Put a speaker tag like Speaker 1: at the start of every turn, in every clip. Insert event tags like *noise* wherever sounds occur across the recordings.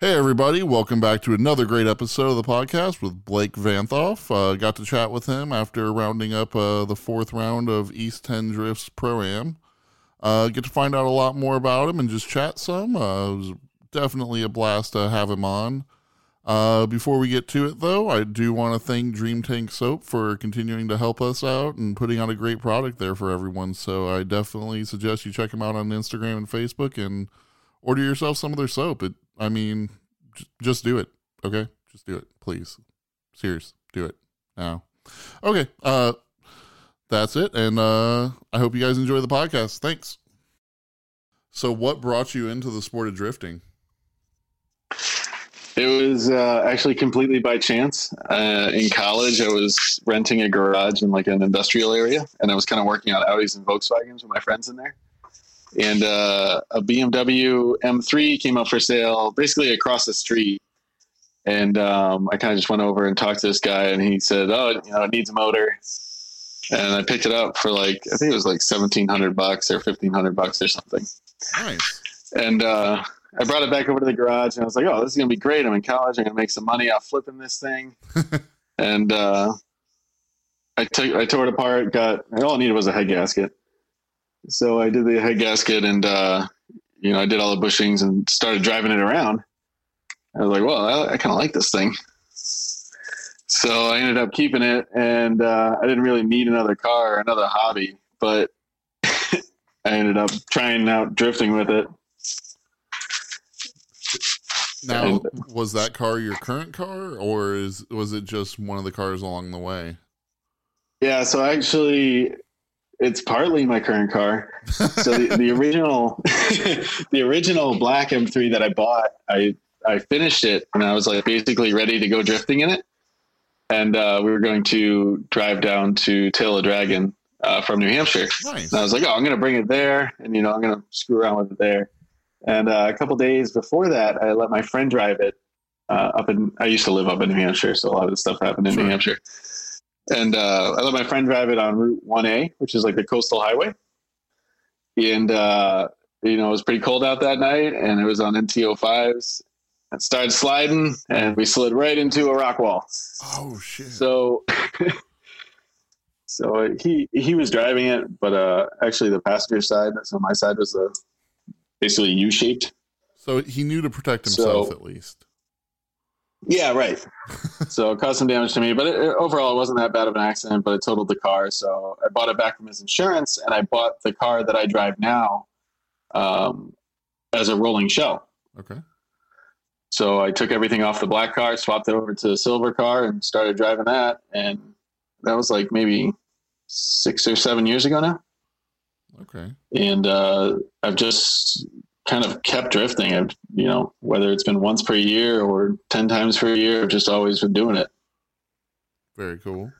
Speaker 1: Hey, everybody. Welcome back to another great episode of the podcast with Blake Vanthoff. Uh, got to chat with him after rounding up uh, the fourth round of East 10 Drifts Pro Am. Uh, get to find out a lot more about him and just chat some. Uh, it was definitely a blast to have him on. Uh, before we get to it, though, I do want to thank Dream Tank Soap for continuing to help us out and putting out a great product there for everyone. So I definitely suggest you check them out on Instagram and Facebook and order yourself some of their soap. It I mean, j- just do it. Okay, just do it, please. Serious, do it now. Okay, uh, that's it, and uh, I hope you guys enjoy the podcast. Thanks. So, what brought you into the sport of drifting?
Speaker 2: It was uh, actually completely by chance. Uh, in college, I was renting a garage in like an industrial area, and I was kind of working on Audis and Volkswagens with my friends in there and uh, a BMW M3 came up for sale basically across the street. And um, I kind of just went over and talked to this guy, and he said, "Oh, you know, it needs a motor." And I picked it up for like I think it was like seventeen hundred bucks or fifteen hundred bucks or something.
Speaker 1: Nice.
Speaker 2: And uh, I brought it back over to the garage, and I was like, "Oh, this is gonna be great! I'm in college. I'm gonna make some money off flipping this thing." *laughs* and uh, I took I tore it apart. Got all I needed was a head gasket so I did the head gasket and, uh, you know, I did all the bushings and started driving it around. I was like, well, I, I kind of like this thing. So I ended up keeping it and uh, I didn't really need another car or another hobby, but *laughs* I ended up trying out drifting with it.
Speaker 1: Now, was that car your current car or is was it just one of the cars along the way?
Speaker 2: Yeah, so actually it's partly my current car. *laughs* So the, the original, *laughs* the original black M3 that I bought, I I finished it and I was like basically ready to go drifting in it. And uh, we were going to drive down to Tail of Dragon uh, from New Hampshire. Nice. And I was like, oh, I'm going to bring it there, and you know, I'm going to screw around with it there. And uh, a couple days before that, I let my friend drive it uh, up in. I used to live up in New Hampshire, so a lot of the stuff happened in sure. New Hampshire and uh, I let my friend drive it on Route 1A, which is like the coastal highway. And uh, you know, it was pretty cold out that night, and it was on NT05s. It started sliding, and we slid right into a rock wall.
Speaker 1: Oh shit!
Speaker 2: So, *laughs* so he he was driving it, but uh, actually the passenger side, so my side was a basically U shaped.
Speaker 1: So he knew to protect himself so, at least.
Speaker 2: Yeah, right. so it caused some damage to me, but it, it, overall, it wasn't that bad of an accident. But it totaled the car, so I bought it back from his insurance, and I bought the car that I drive now um, as a rolling shell.
Speaker 1: Okay.
Speaker 2: So I took everything off the black car, swapped it over to the silver car, and started driving that. And that was like maybe six or seven years ago now.
Speaker 1: Okay.
Speaker 2: And uh, I've just kind of kept drifting. I've, you know, whether it's been once per year or 10 times per year, I've just always been doing it.
Speaker 1: Very cool.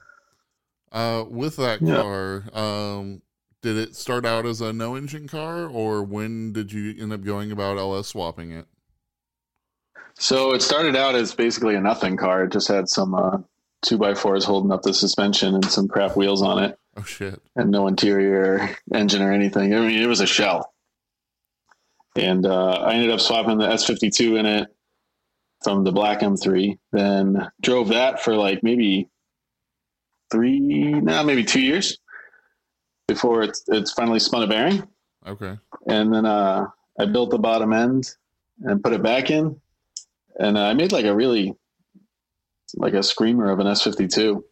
Speaker 1: Uh, with that yeah. car, um, did it start out as a no engine car or when did you end up going about LS swapping it?
Speaker 2: So it started out as basically a nothing car. It just had some, uh, two by fours holding up the suspension and some crap wheels on it.
Speaker 1: Oh shit.
Speaker 2: And no interior engine or anything. I mean, it was a shell and uh, I ended up swapping the S52 in it from the black M3. Then drove that for like maybe three, now maybe two years before it's it's finally spun a bearing.
Speaker 1: Okay.
Speaker 2: And then uh, I built the bottom end and put it back in, and I made like a really like a screamer of an S52.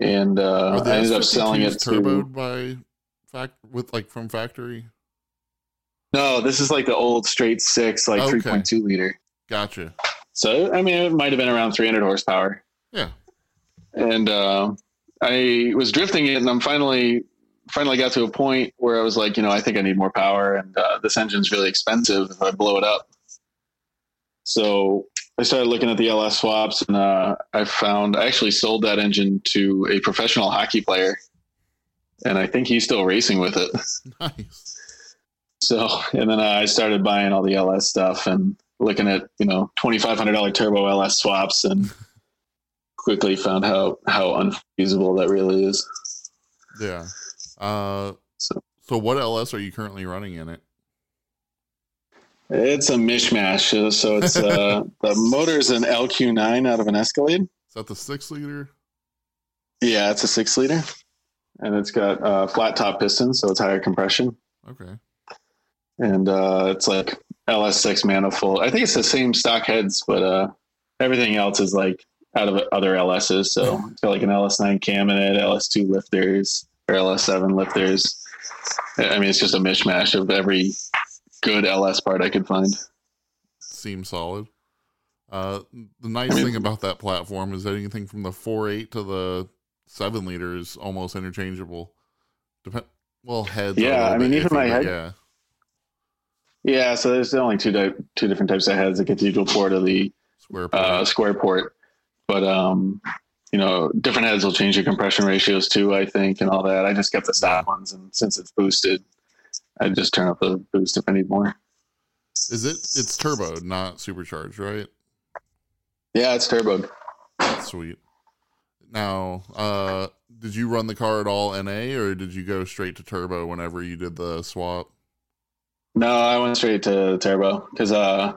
Speaker 2: And uh, I ended up selling it
Speaker 1: turboed to, by fact with like from factory.
Speaker 2: No, this is like the old straight six, like okay. 3.2 liter.
Speaker 1: Gotcha.
Speaker 2: So, I mean, it might have been around 300 horsepower.
Speaker 1: Yeah.
Speaker 2: And uh, I was drifting it, and I'm finally finally got to a point where I was like, you know, I think I need more power, and uh, this engine's really expensive if I blow it up. So I started looking at the LS swaps, and uh, I found I actually sold that engine to a professional hockey player, and I think he's still racing with it. *laughs*
Speaker 1: Nice.
Speaker 2: So, and then I started buying all the LS stuff and looking at, you know, $2,500 turbo LS swaps and quickly found how, how unfeasible that really is.
Speaker 1: Yeah. Uh, so, so what LS are you currently running in it?
Speaker 2: It's a mishmash. So it's uh, *laughs* the motor's an LQ9 out of an Escalade.
Speaker 1: Is that the six liter?
Speaker 2: Yeah, it's a six liter, and it's got uh, flat top pistons, so it's higher compression,
Speaker 1: Okay.
Speaker 2: And uh, it's like LS6 manifold. I think it's the same stock heads, but uh, everything else is like out of other LSs. So it's got like an LS9 cam in it, LS2 lifters, or LS7 lifters. I mean, it's just a mishmash of every good LS part I could find.
Speaker 1: Seems solid. Uh, the nice thing about that platform is that anything from the four eight to the seven liter is almost interchangeable. Depend. Well, heads.
Speaker 2: Yeah, I mean, even my head-
Speaker 1: Yeah.
Speaker 2: Yeah, so there's only two di- two different types of heads: the cathedral port or the
Speaker 1: Square. port.
Speaker 2: uh, square port. But um, you know, different heads will change your compression ratios too. I think and all that. I just kept the stock ones, and since it's boosted, I just turn up the boost if I need more.
Speaker 1: is it? It's turbo, not supercharged, right?
Speaker 2: Yeah, it's turbo.
Speaker 1: Sweet. Now, uh, did you run the car at all NA, or did you go straight to turbo whenever you did the swap?
Speaker 2: No, I went straight to turbo because uh,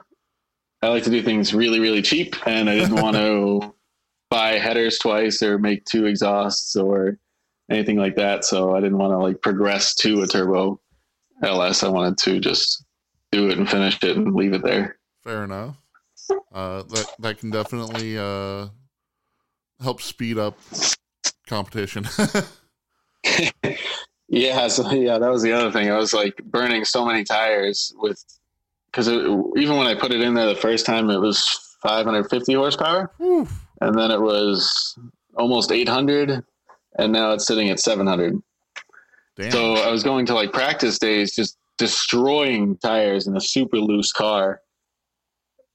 Speaker 2: I like to do things really, really cheap, and I didn't *laughs* want to buy headers twice or make two exhausts or anything like that. So I didn't want to like progress to a turbo LS. I wanted to just do it and finish it and leave it there.
Speaker 1: Fair enough. Uh, that that can definitely uh, help speed up competition. *laughs* *laughs*
Speaker 2: Yeah, so yeah, that was the other thing. I was like burning so many tires with because even when I put it in there the first time, it was 550 horsepower,
Speaker 1: Whew.
Speaker 2: and then it was almost 800, and now it's sitting at 700.
Speaker 1: Damn.
Speaker 2: So I was going to like practice days, just destroying tires in a super loose car,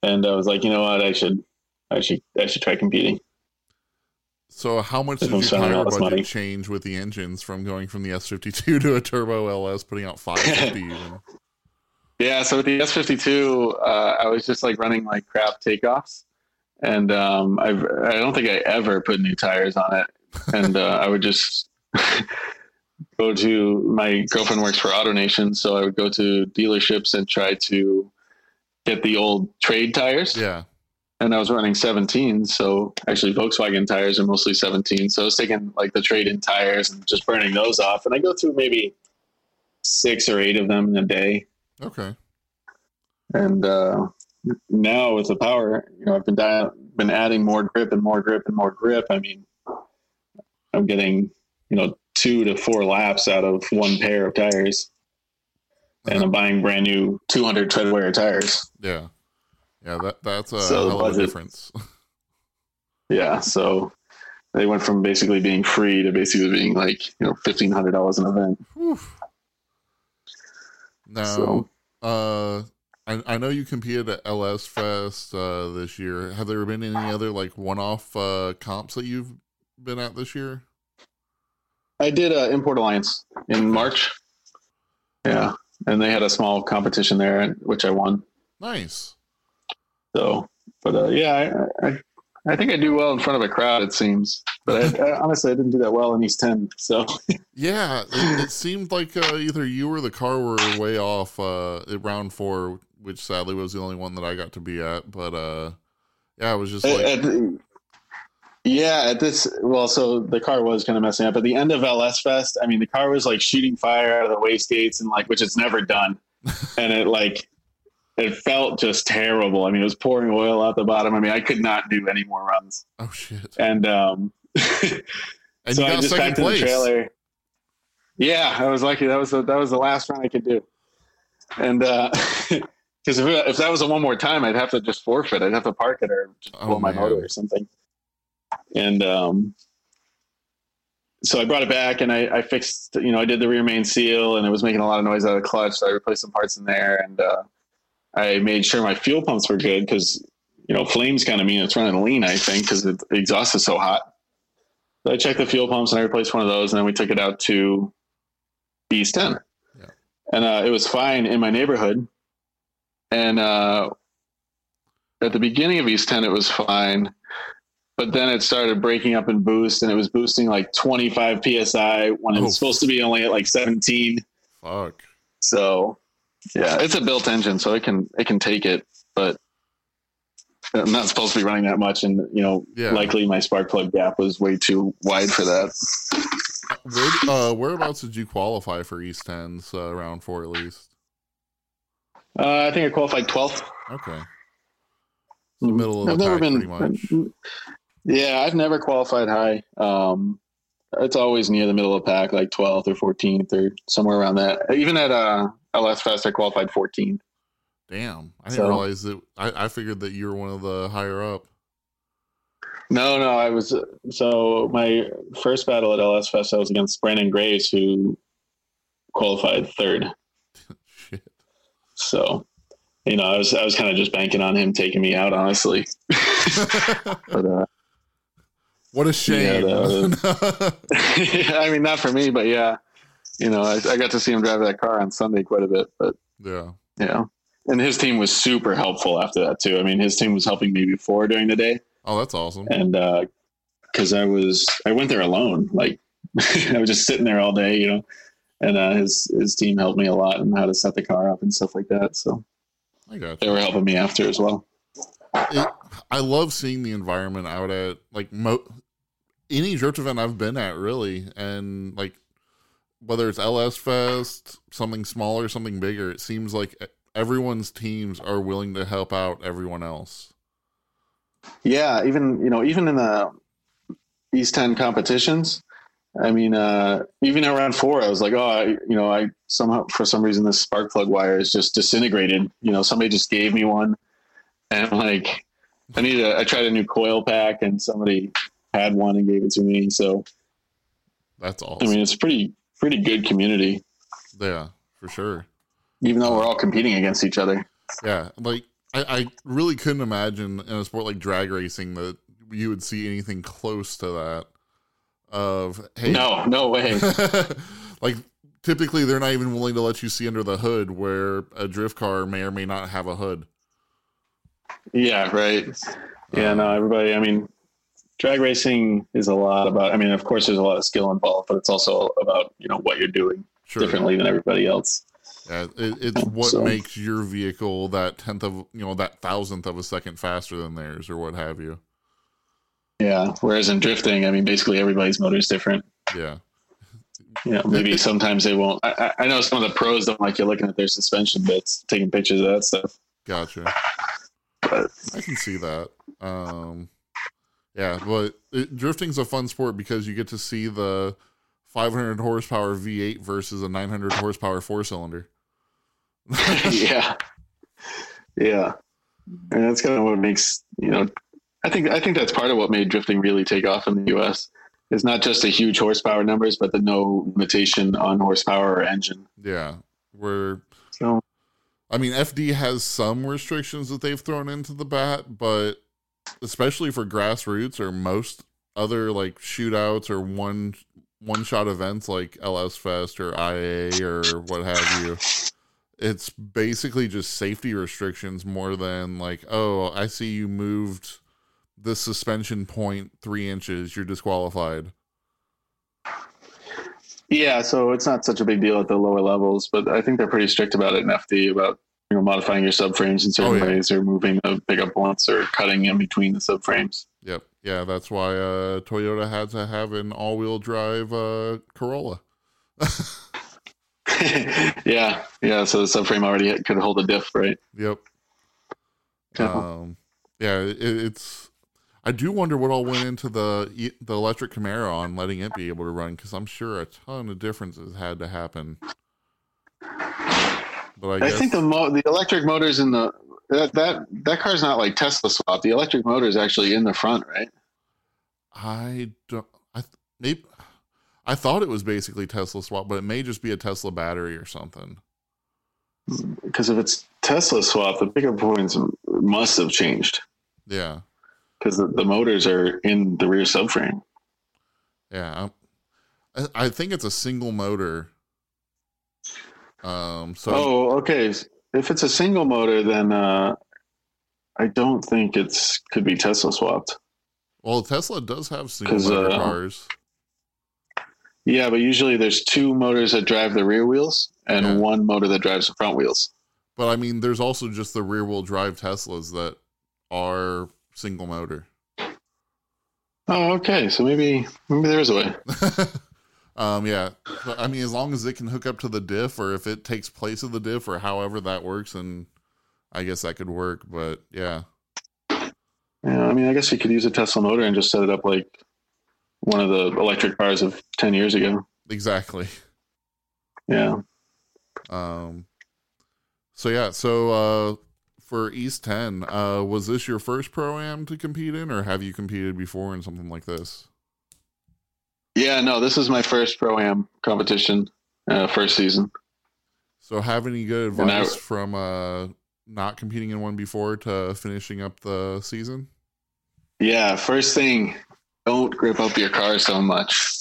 Speaker 2: and I was like, you know what, I should, I should, I should try competing.
Speaker 1: So how much did your tire budget
Speaker 2: money.
Speaker 1: change with the engines from going from the S52 *laughs* to a turbo LS, putting out 550 *laughs* even?
Speaker 2: Yeah, so with the S52, uh, I was just like running like crap takeoffs, and um, I I don't think I ever put new tires on it, and uh, I would just *laughs* go to my girlfriend works for AutoNation, so I would go to dealerships and try to get the old trade tires,
Speaker 1: Yeah.
Speaker 2: And I was running 17, so actually Volkswagen tires are mostly 17, so I was taking like the trade-in tires and just burning those off, and I go through maybe six or eight of them in a day
Speaker 1: Okay.
Speaker 2: and uh, now with the power, you know, I've been di- been adding more grip and more grip and more grip. I mean, I'm getting you know two to four laps out of one pair of tires, and I'm buying brand new 200 tread wear tires.
Speaker 1: Yeah. Yeah, that that's a
Speaker 2: So
Speaker 1: hell of a difference. *laughs*
Speaker 2: Yeah, so they went from basically being free to basically being like you know fifteen hundred dollars an event.
Speaker 1: Whew. Now,
Speaker 2: So
Speaker 1: uh, I, I know you competed at LS Fest uh, this year. Have there been any other like one-off uh, comps that you've been at this year?
Speaker 2: I did uh, Import Alliance in March. Yeah, and they had a small competition there, which I won.
Speaker 1: Nice.
Speaker 2: So, but uh, yeah, I, I I think I do well in front of a crowd. It seems, but I, I, honestly, I didn't do that well in East Ten. So *laughs*
Speaker 1: Yeah, it, it seemed like uh, either you or the car were way off uh, at round four, which sadly was the only one that I got to be at. But uh, yeah, it was just like,
Speaker 2: At the- yeah, at this, well, so the car was kind of messing up. At the end of LS Fest, I mean, the car was like shooting fire out of the wastegates and like, which it's never done, *laughs* and it like. It felt just terrible. I mean, it was pouring oil out the bottom. I mean, I could not do any more runs.
Speaker 1: oh shit!
Speaker 2: And um, *laughs*
Speaker 1: And
Speaker 2: so
Speaker 1: you
Speaker 2: I just
Speaker 1: second
Speaker 2: packed in the trailer. Yeah, I was lucky. That was the that was the last run I could do. And *laughs* because if, if that was a one more time, I'd have to just forfeit. I'd have to park it or just
Speaker 1: Oh,
Speaker 2: blow my
Speaker 1: man.
Speaker 2: motor or something. And um, so I brought it back and I, I fixed. You know, I did the rear main seal and it was making a lot of noise out of the clutch. So I replaced some parts in there and uh, I made sure my fuel pumps were good because you know flames kind of mean it's running lean. I think because the exhaust is so hot. So I checked the fuel pumps and I replaced one of those, and then we took it out to East 10.
Speaker 1: Yeah.
Speaker 2: And uh, it was fine in my neighborhood. And uh, at the beginning of East 10, it was fine. But then it started breaking up in boost, and it was boosting like 25 psi when it's supposed to be only at like 17.
Speaker 1: Fuck.
Speaker 2: So Yeah, it's a built engine, so it can it can take it, but I'm not supposed to be running that much, and you know,
Speaker 1: Yeah.
Speaker 2: likely my spark plug gap was way too wide for that.
Speaker 1: Where, uh, whereabouts did you qualify for East Tens uh, round four at least?
Speaker 2: Uh, I think I qualified 12th.
Speaker 1: Okay. The middle of the
Speaker 2: I've never
Speaker 1: pack,
Speaker 2: been.
Speaker 1: pretty much.
Speaker 2: Yeah, I've never qualified high. Um, it's always near the middle of the pack, like 12th or 14th or somewhere around that. Even at uh, LS Fest, I qualified 14th.
Speaker 1: Damn, I didn't
Speaker 2: So-
Speaker 1: realize that. I, I figured that you were one of the higher up.
Speaker 2: No, no, I was so my first battle at LS Fest, I was against Brandon Grace, who qualified third. *laughs*
Speaker 1: Shit.
Speaker 2: So, you know, I was I was kind of just banking on him taking me out, honestly. *laughs* *laughs* But uh,
Speaker 1: what a shame. *laughs* *laughs*
Speaker 2: I mean, not for me, but yeah, you know, I, I got to see him drive that car on Sunday quite a bit, but
Speaker 1: yeah.
Speaker 2: yeah, and his team was super helpful after that too. I mean, his team was helping me before during the day,
Speaker 1: Oh, that's awesome.
Speaker 2: and because I was I went there alone, like *laughs* I was just sitting there all day, you know. And uh, his his team helped me a lot in how to set the car up and stuff like that. So
Speaker 1: I got
Speaker 2: they were helping me after as well.
Speaker 1: It, I love seeing the environment out at like mo- any drift event I've been at, really, and like whether it's LS Fest, something smaller, something bigger. It seems like everyone's teams are willing to help out everyone else.
Speaker 2: Yeah, even you know, even in the East Ten competitions, I mean, uh, even around four, I was like, oh, I, you know, I somehow for some reason this spark plug wire is just disintegrated. You know, somebody just gave me one, and like, I need a, I tried a new coil pack, and somebody had one and gave it to me. So
Speaker 1: That's awesome.
Speaker 2: I mean, it's pretty pretty good community,
Speaker 1: yeah, for sure.
Speaker 2: even though we're all competing against each other.
Speaker 1: Yeah, like I, I really couldn't imagine in a sport like drag racing that you would see anything close to that. Of hey,
Speaker 2: No, no way. *laughs*
Speaker 1: like typically they're not even willing to let you see under the hood where a drift car may or may not have a hood.
Speaker 2: Yeah, right. Yeah, no, everybody. I mean, drag racing is a lot about. I mean, of course, there's a lot of skill involved, but it's also about you know what you're doing
Speaker 1: Sure.
Speaker 2: differently than everybody else.
Speaker 1: Yeah, it, it's *laughs* what
Speaker 2: So-
Speaker 1: makes your vehicle that tenth of you know that thousandth of a second faster than theirs or what have you.
Speaker 2: Yeah. Whereas in drifting, I mean, basically everybody's motor is different.
Speaker 1: Yeah,
Speaker 2: You know, maybe sometimes they won't. I, I I know some of the pros don't like you looking at their suspension bits, taking pictures of that stuff.
Speaker 1: gotcha.
Speaker 2: But
Speaker 1: I can see that. Um, yeah, but it, drifting's a fun sport because you get to see the 500 horsepower V8 versus a 900 horsepower four cylinder. *laughs*
Speaker 2: yeah, yeah, and that's kind of what makes you know. I think I think that's part of what made drifting really take off in the U.S. It's not just the huge horsepower numbers, but the no limitation on horsepower or engine.
Speaker 1: Yeah, where
Speaker 2: So
Speaker 1: I mean, FD has some restrictions that they've thrown into the bat, but especially for grassroots or most other like shootouts or one one shot events like LS Fest or IA or what have you, it's basically just safety restrictions more than like, oh, I see you moved this suspension point three inches, you're disqualified.
Speaker 2: Yeah, so it's not such a big deal at the lower levels, but I think they're pretty strict about it in FD about you know modifying your subframes in certain
Speaker 1: Oh, yeah.
Speaker 2: ways or moving the pickup points or cutting in between the subframes.
Speaker 1: Yep. Yeah, that's why uh, Toyota had to have an all wheel drive uh, Corolla. *laughs*
Speaker 2: yeah, yeah. So the subframe already could hold a diff, right?
Speaker 1: Yep.
Speaker 2: Yeah.
Speaker 1: Um, yeah, it, it's. I do wonder what all went into the the electric Camaro on letting it be able to run because I'm sure a ton of differences had to happen. But I
Speaker 2: I, think the mo- the electric motors in the that that that car's not like Tesla swap. The electric motor is actually in the front, right?
Speaker 1: I don't. I th- maybe I thought it was basically Tesla swap, but it may just be a Tesla battery or something.
Speaker 2: Mm, because if it's Tesla swap, the pickup points must have changed
Speaker 1: Yeah,
Speaker 2: because the, the motors are in the rear subframe.
Speaker 1: yeah. I, I think it's a single motor. Um. So
Speaker 2: Oh, okay. If it's a single motor, then uh, I don't think it's could be Tesla swapped.
Speaker 1: well, Tesla does have single motor
Speaker 2: uh,
Speaker 1: cars.
Speaker 2: Yeah, but usually there's two motors that drive the rear wheels and
Speaker 1: Yeah.
Speaker 2: one motor that drives the front wheels.
Speaker 1: But I mean, there's also just the rear wheel drive Teslas that are single motor.
Speaker 2: Oh, okay. So maybe maybe there is a way. *laughs*
Speaker 1: um, yeah. But, I mean, as long as it can hook up to the diff, or if it takes place of the diff, or however that works, and I guess that could work. But yeah,
Speaker 2: Yeah, I mean, I guess you could use a Tesla motor and just set it up like one of the electric cars of ten years ago.
Speaker 1: exactly.
Speaker 2: Yeah.
Speaker 1: Um, so yeah, so uh, for East Ten, uh, was this your first pro am to compete in, or have you competed before in something like this?
Speaker 2: Yeah, no, this is my first pro am competition, uh, first season.
Speaker 1: So have any good
Speaker 2: And I-
Speaker 1: advice from uh, not competing in one before to finishing up the season?
Speaker 2: Yeah, first thing, don't grip up your car so much.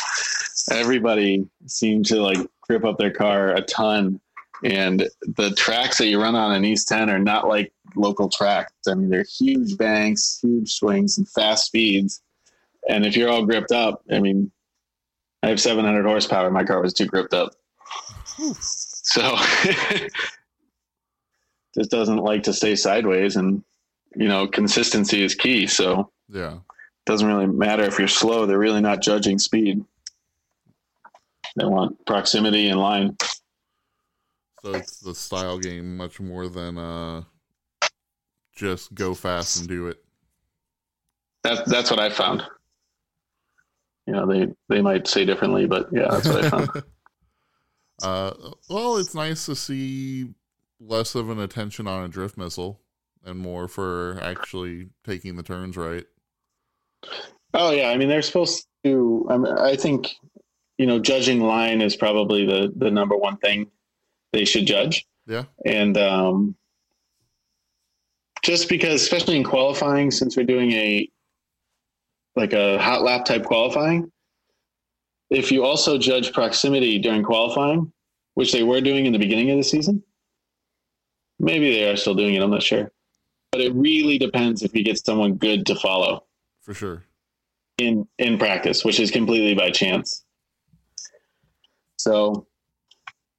Speaker 2: *laughs* Everybody seems to like grip up their car a ton. And the tracks that you run on in East 10 are not like local tracks. I mean, they're huge banks, huge swings, and fast speeds. And if you're all gripped up, I mean, I have 700 horsepower. My car was too gripped up. So *laughs* just doesn't like to stay sideways. And, you know, consistency is key. So
Speaker 1: Yeah.
Speaker 2: doesn't really matter if you're slow. They're really not judging speed. They want proximity and line.
Speaker 1: So it's the style game much more than uh, just go fast and do it.
Speaker 2: That, that's what I found. You know, they, they might say differently, but yeah, that's what I found. *laughs* *laughs*
Speaker 1: uh, well, it's nice to see less of an attention on a drift missile and more for actually taking the turns right.
Speaker 2: Oh yeah, I mean they're supposed to. I, mean, I think you know judging line is probably the the number one thing they should judge.
Speaker 1: Yeah.
Speaker 2: and um, just because, especially in qualifying, since we're doing a like a hot lap type qualifying, if you also judge proximity during qualifying, which they were doing in the beginning of the season, maybe they are still doing it. I'm not sure, but it really depends if you get someone good to follow
Speaker 1: For sure.
Speaker 2: in in practice, which is completely by chance. So,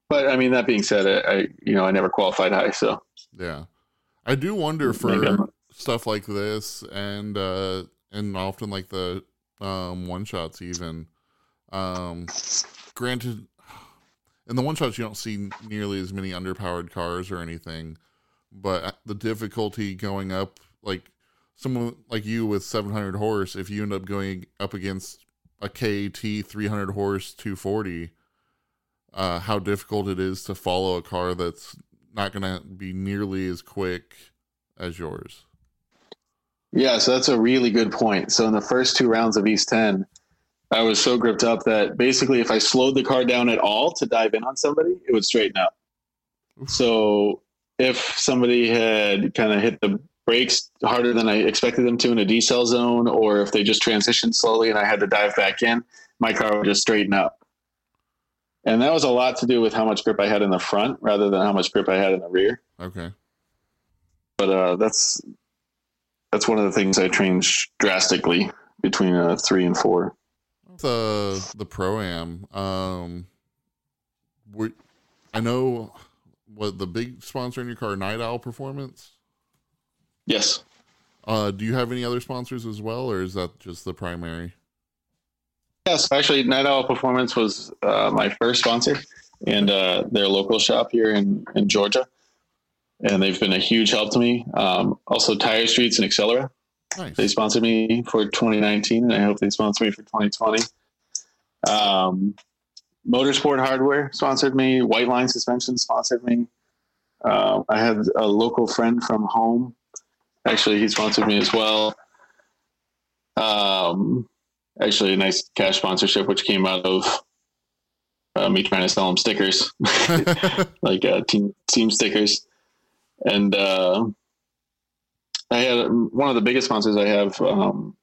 Speaker 2: but I mean, that being said, I, I you know I never qualified high, so.
Speaker 1: Yeah. I do wonder for stuff like this and uh and often like the um one shots even. Um granted in the one shots you don't see nearly as many underpowered cars or anything but the difficulty going up like someone like you with 700 horse if you end up going up against a KT 300 horse 240 uh how difficult it is to follow a car that's not going to be nearly as quick as yours.
Speaker 2: yeah, so that's a really good point. So in the first two rounds of East Ten, I was so gripped up that basically, if I slowed the car down at all to dive in on somebody, it would straighten up. So if somebody had kind of hit the brakes harder than I expected them to in a decel zone, or if they just transitioned slowly and I had to dive back in, my car would just straighten up. And that was a lot to do with how much grip I had in the front rather than how much grip I had in the rear.
Speaker 1: Okay.
Speaker 2: But uh, that's that's one of the things I changed drastically between uh, three and four.
Speaker 1: The the pro am um I know what the big sponsor in your car Night Owl Performance.
Speaker 2: Yes.
Speaker 1: Uh do you have any other sponsors as well or is that just the primary?
Speaker 2: Yes, actually, Night Owl Performance was uh, my first sponsor, and uh, their local shop here in, in Georgia, and they've been a huge help to me. Um, also, Tire Streets and Accelera,
Speaker 1: Nice.
Speaker 2: they sponsored me for 2019, and I hope they sponsor me for 2020. Um, Motorsport Hardware sponsored me. White Line Suspension sponsored me. Uh, I had a local friend from home. Actually, he sponsored me as well. Um, actually, a nice cash sponsorship, which came out of uh, me trying to sell them stickers, *laughs* *laughs* like uh, team team stickers. And uh, I had one of the biggest sponsors I have um,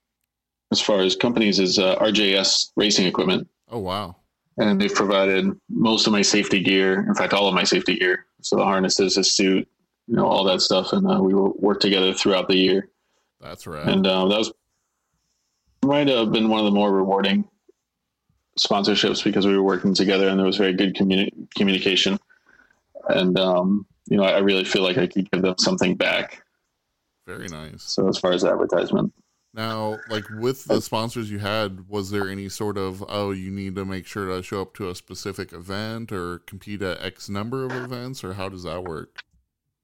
Speaker 2: as far as companies is uh, RJS Racing Equipment
Speaker 1: oh wow.
Speaker 2: and they've provided most of my safety gear. In fact, all of my safety gear. So the harnesses, the suit, you know, all that stuff, and uh, we will work together throughout the year.
Speaker 1: That's right.
Speaker 2: And uh, that was might have been one of the more rewarding sponsorships because we were working together and there was very good communi- communication. And um, you know, I really feel like I could give them something back.
Speaker 1: Very nice.
Speaker 2: So as far as advertisement.
Speaker 1: Now, like with the sponsors you had, was there any sort of oh, you need to make sure to show up to a specific event or compete at X number of events, or how does that work?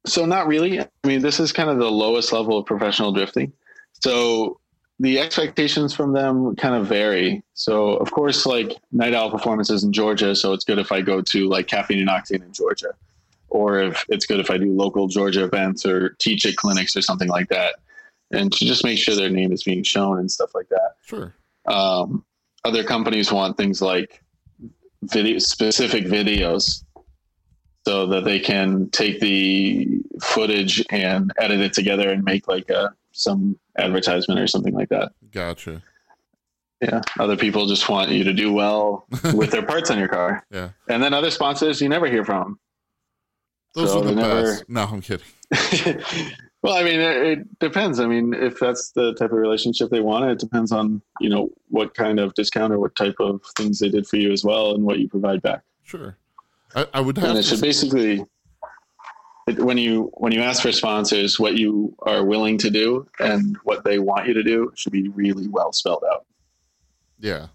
Speaker 2: So not really. I mean, this is kind of the lowest level of professional drifting. So the expectations from them kind of vary. So of course, like Night Owl Performances in Georgia, so it's good if I go to like Caffeine and Octane in Georgia, or if it's good if I do local Georgia events or teach at clinics or something like that and to just make sure their name is being shown and stuff like that.
Speaker 1: Sure.
Speaker 2: Um, other companies want things like video specific videos so that they can take the footage and edit it together and make like a some advertisement or something like that.
Speaker 1: Gotcha.
Speaker 2: Yeah. Other people just want you to do well *laughs* with their parts on your car.
Speaker 1: Yeah.
Speaker 2: And then other sponsors you never hear from.
Speaker 1: Those
Speaker 2: So
Speaker 1: are the
Speaker 2: never-
Speaker 1: best. No, I'm kidding. *laughs*
Speaker 2: well, I mean, it, it depends. I mean, if that's the type of relationship they want, it depends on you know what kind of discount or what type of things they did for you as well, and what you provide back.
Speaker 1: Sure. I, I would have
Speaker 2: And
Speaker 1: to
Speaker 2: it should basically, it, when you when you ask for sponsors, what you are willing to do and what they want you to do should be really well spelled out.
Speaker 1: Yeah,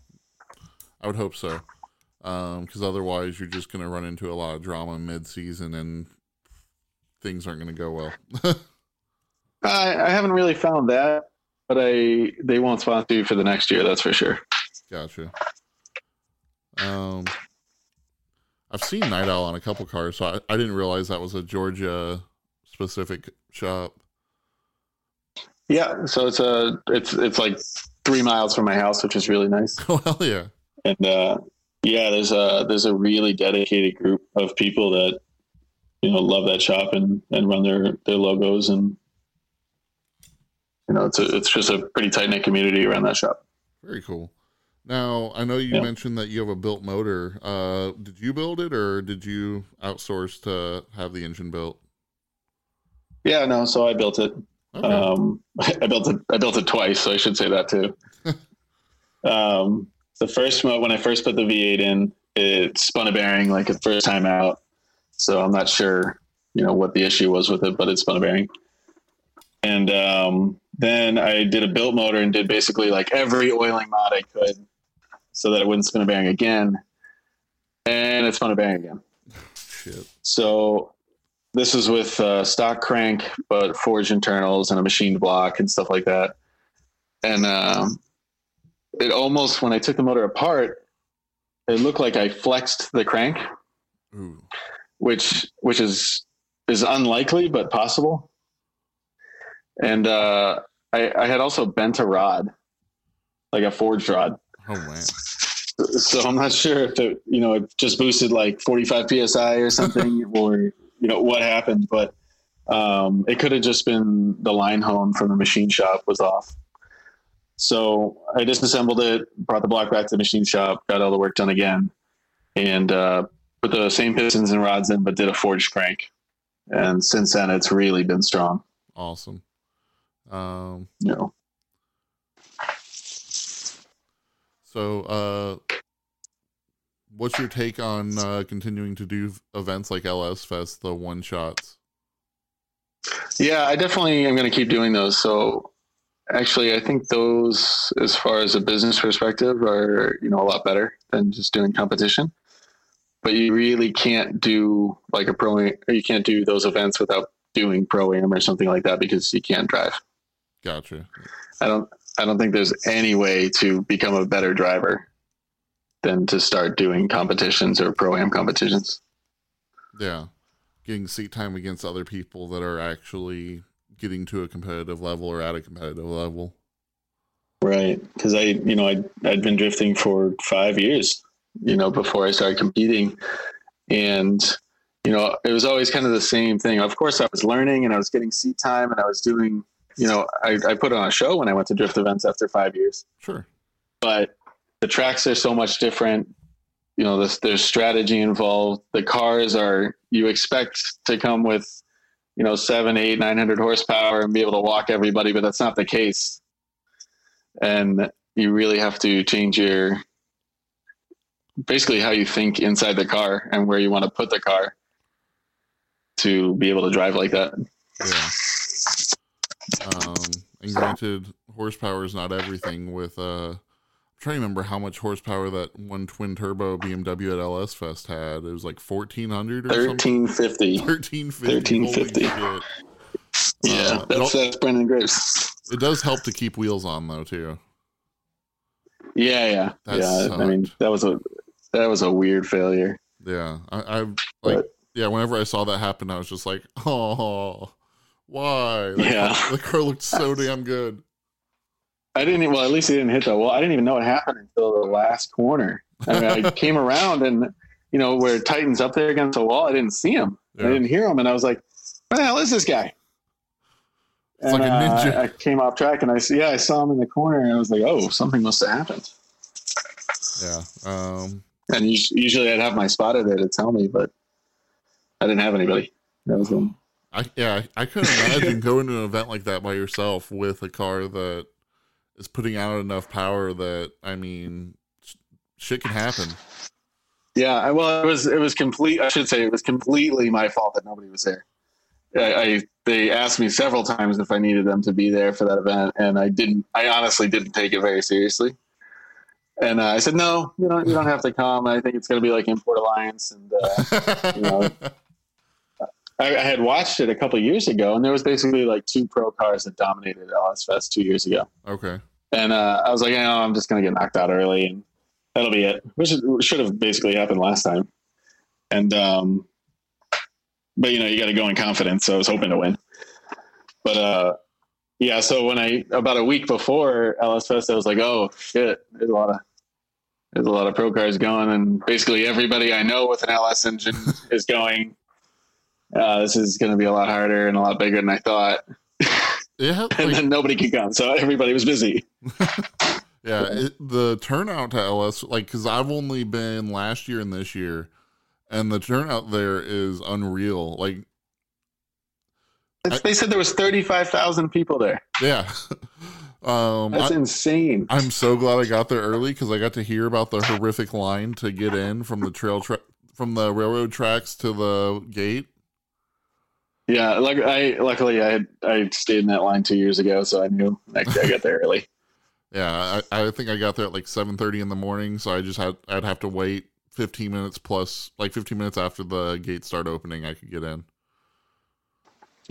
Speaker 1: I would hope so. Um because otherwise, you're just going to run into a lot of drama mid-season, and things aren't going to go well. *laughs*
Speaker 2: I, I haven't really found that, but I they won't sponsor you for the next year. That's for sure.
Speaker 1: gotcha. Um, I've seen Night Owl on a couple cars, so I, I didn't realize that was a Georgia specific shop.
Speaker 2: Yeah, so it's a it's it's like three miles from my house, which is really nice. *laughs*
Speaker 1: Oh hell yeah!
Speaker 2: and uh, yeah, there's a there's a really dedicated group of people that you know love that shop and and run their their logos and you know it's a, it's just a pretty tight knit community around that shop.
Speaker 1: Very cool. Now I know you
Speaker 2: Yeah.
Speaker 1: mentioned that you have a built motor. Uh, did you build it, or did you outsource to have the engine built?
Speaker 2: Yeah, no, so I built it.
Speaker 1: Okay.
Speaker 2: Um, *laughs* I built it. I built it twice, so I should say that too. *laughs* um, the first mo when I first put the V8 in, it spun a bearing like the first time out. So I'm not sure, you know, what the issue was with it, but it spun a bearing. And um, then I did a built motor and did basically like every oiling mod I could, so that it wouldn't spin a bearing again. And it spun a bearing again.
Speaker 1: Shit.
Speaker 2: So this is with uh, stock crank, but forged internals and a machined block and stuff like that. And um, it almost, when I took the motor apart, it looked like I flexed the crank,
Speaker 1: Ooh.
Speaker 2: which which is is unlikely but possible. And uh, I, I had also bent a rod, like a forged rod.
Speaker 1: Oh man.
Speaker 2: So I'm not sure if it, you know, it just boosted like 45 psi or something, *laughs* or you know what happened, but um, it could have just been the line hone from the machine shop was off. So I disassembled it, brought the block back to the machine shop, got all the work done again, and uh, put the same pistons and rods in, but did a forged crank. And since then, it's really been strong.
Speaker 1: Awesome. Um,
Speaker 2: You know,
Speaker 1: so, uh, what's your take on uh, continuing to do events like LS Fest, the one shots?
Speaker 2: Yeah, I definitely am going to keep doing those. So actually, I think those, as far as a business perspective, are you know a lot better than just doing competition. But you really can't do like a pro, or you can't do those events without doing pro am or something like that because you can't drive.
Speaker 1: Gotcha.
Speaker 2: I don't. I don't think there's any way to become a better driver than to start doing competitions or pro am competitions.
Speaker 1: Yeah. Getting seat time against other people that are actually getting to a competitive level or at a competitive level.
Speaker 2: Right. Because I, you know, I, I'd been drifting for five years, you know, before I started competing. And, you know, it was always kind of the same thing. Of course, I was learning and I was getting seat time and I was doing, you know, I, I put on a show when I went to drift events after five years.
Speaker 1: Sure.
Speaker 2: But the tracks are so much different. You know, there's, there's strategy involved. The cars are, you expect to come with, you know, seven, eight, 900 horsepower and be able to walk everybody, but that's not the case and you really have to change your basically how you think inside the car and where you want to put the car to be able to drive like that.
Speaker 1: Yeah. Um, and granted, horsepower is not everything. With uh, I'm trying to remember how much horsepower that one twin turbo BMW at LS Fest had. It was like fourteen hundred or.
Speaker 2: Thirteen fifty.
Speaker 1: Thirteen fifty.
Speaker 2: 1350. Yeah,
Speaker 1: Uh,
Speaker 2: that's that's Brendan Graves.
Speaker 1: It does help to keep wheels on though too.
Speaker 2: Yeah, yeah,
Speaker 1: That
Speaker 2: yeah. I mean, that was a that was a weird failure.
Speaker 1: Yeah, I, I like.
Speaker 2: But-
Speaker 1: yeah, whenever I saw that happen, I was just like, *laughs* oh, why? Like,
Speaker 2: Yeah. *laughs*
Speaker 1: the car looked so damn good.
Speaker 2: I didn't. Well, at least he didn't hit the wall. I didn't even know what happened until the last corner. I mean, I *laughs* came around and you know where it tightens up there against the wall. I didn't see him. I didn't hear him, and I was like, "What the hell is this guy?"
Speaker 1: It's
Speaker 2: and
Speaker 1: like a ninja.
Speaker 2: uh, I came off track, and I see, yeah, I saw him in the corner, and I was like, "Oh, something must have happened."
Speaker 1: Yeah. Um.
Speaker 2: And usually, I'd have my spotter there to tell me, but I didn't have anybody. That was him.
Speaker 1: I yeah. I, couldn't imagine going to an event like that by yourself with a car that is putting out enough power that I mean, sh- shit can happen.
Speaker 2: Yeah, well, it was it was complete. I should say it was completely my fault that nobody was there. I, I they asked me several times if I needed them to be there for that event, and I didn't. I honestly didn't take it very seriously. And uh, I said, "No, you don't. You don't have to come. I think it's going to be like Import Alliance." And uh, you know, *laughs* I, I had watched it a couple years ago, and there was basically like two pro cars that dominated LS Fest two years ago.
Speaker 1: okay.
Speaker 2: And uh, I was like, you know, I'm just going to get knocked out early, and that'll be it. Which should have basically happened last time. And um, but you know, you got to go in confidence. So I was hoping to win. But uh, yeah. So when I about a week before LS Fest, I was like, oh shit, there's a lot of there's a lot of pro cars going, and basically everybody I know with an LS engine is going. Uh, this is going to be a lot harder and a lot bigger than I thought. *laughs*
Speaker 1: Yeah. Like,
Speaker 2: And then nobody could come, so everybody was busy. *laughs*
Speaker 1: Yeah, it, the turnout to LS, like, because I've only been last year and this year, and the turnout there is unreal. Like,
Speaker 2: It's, they said there was 35,000 people there.
Speaker 1: yeah. *laughs* um,
Speaker 2: That's
Speaker 1: I,
Speaker 2: insane.
Speaker 1: I'm so glad I got there early because I got to hear about the horrific line to get in from the trail track from the railroad tracks to the gate.
Speaker 2: Yeah, like I luckily I had I stayed in that line two years ago, so I knew I, I got there early. *laughs*
Speaker 1: Yeah, I, I think I got there at like 7:30 in the morning, so I just had I'd have to wait 15 minutes plus like 15 minutes after the gates start opening, I could get in.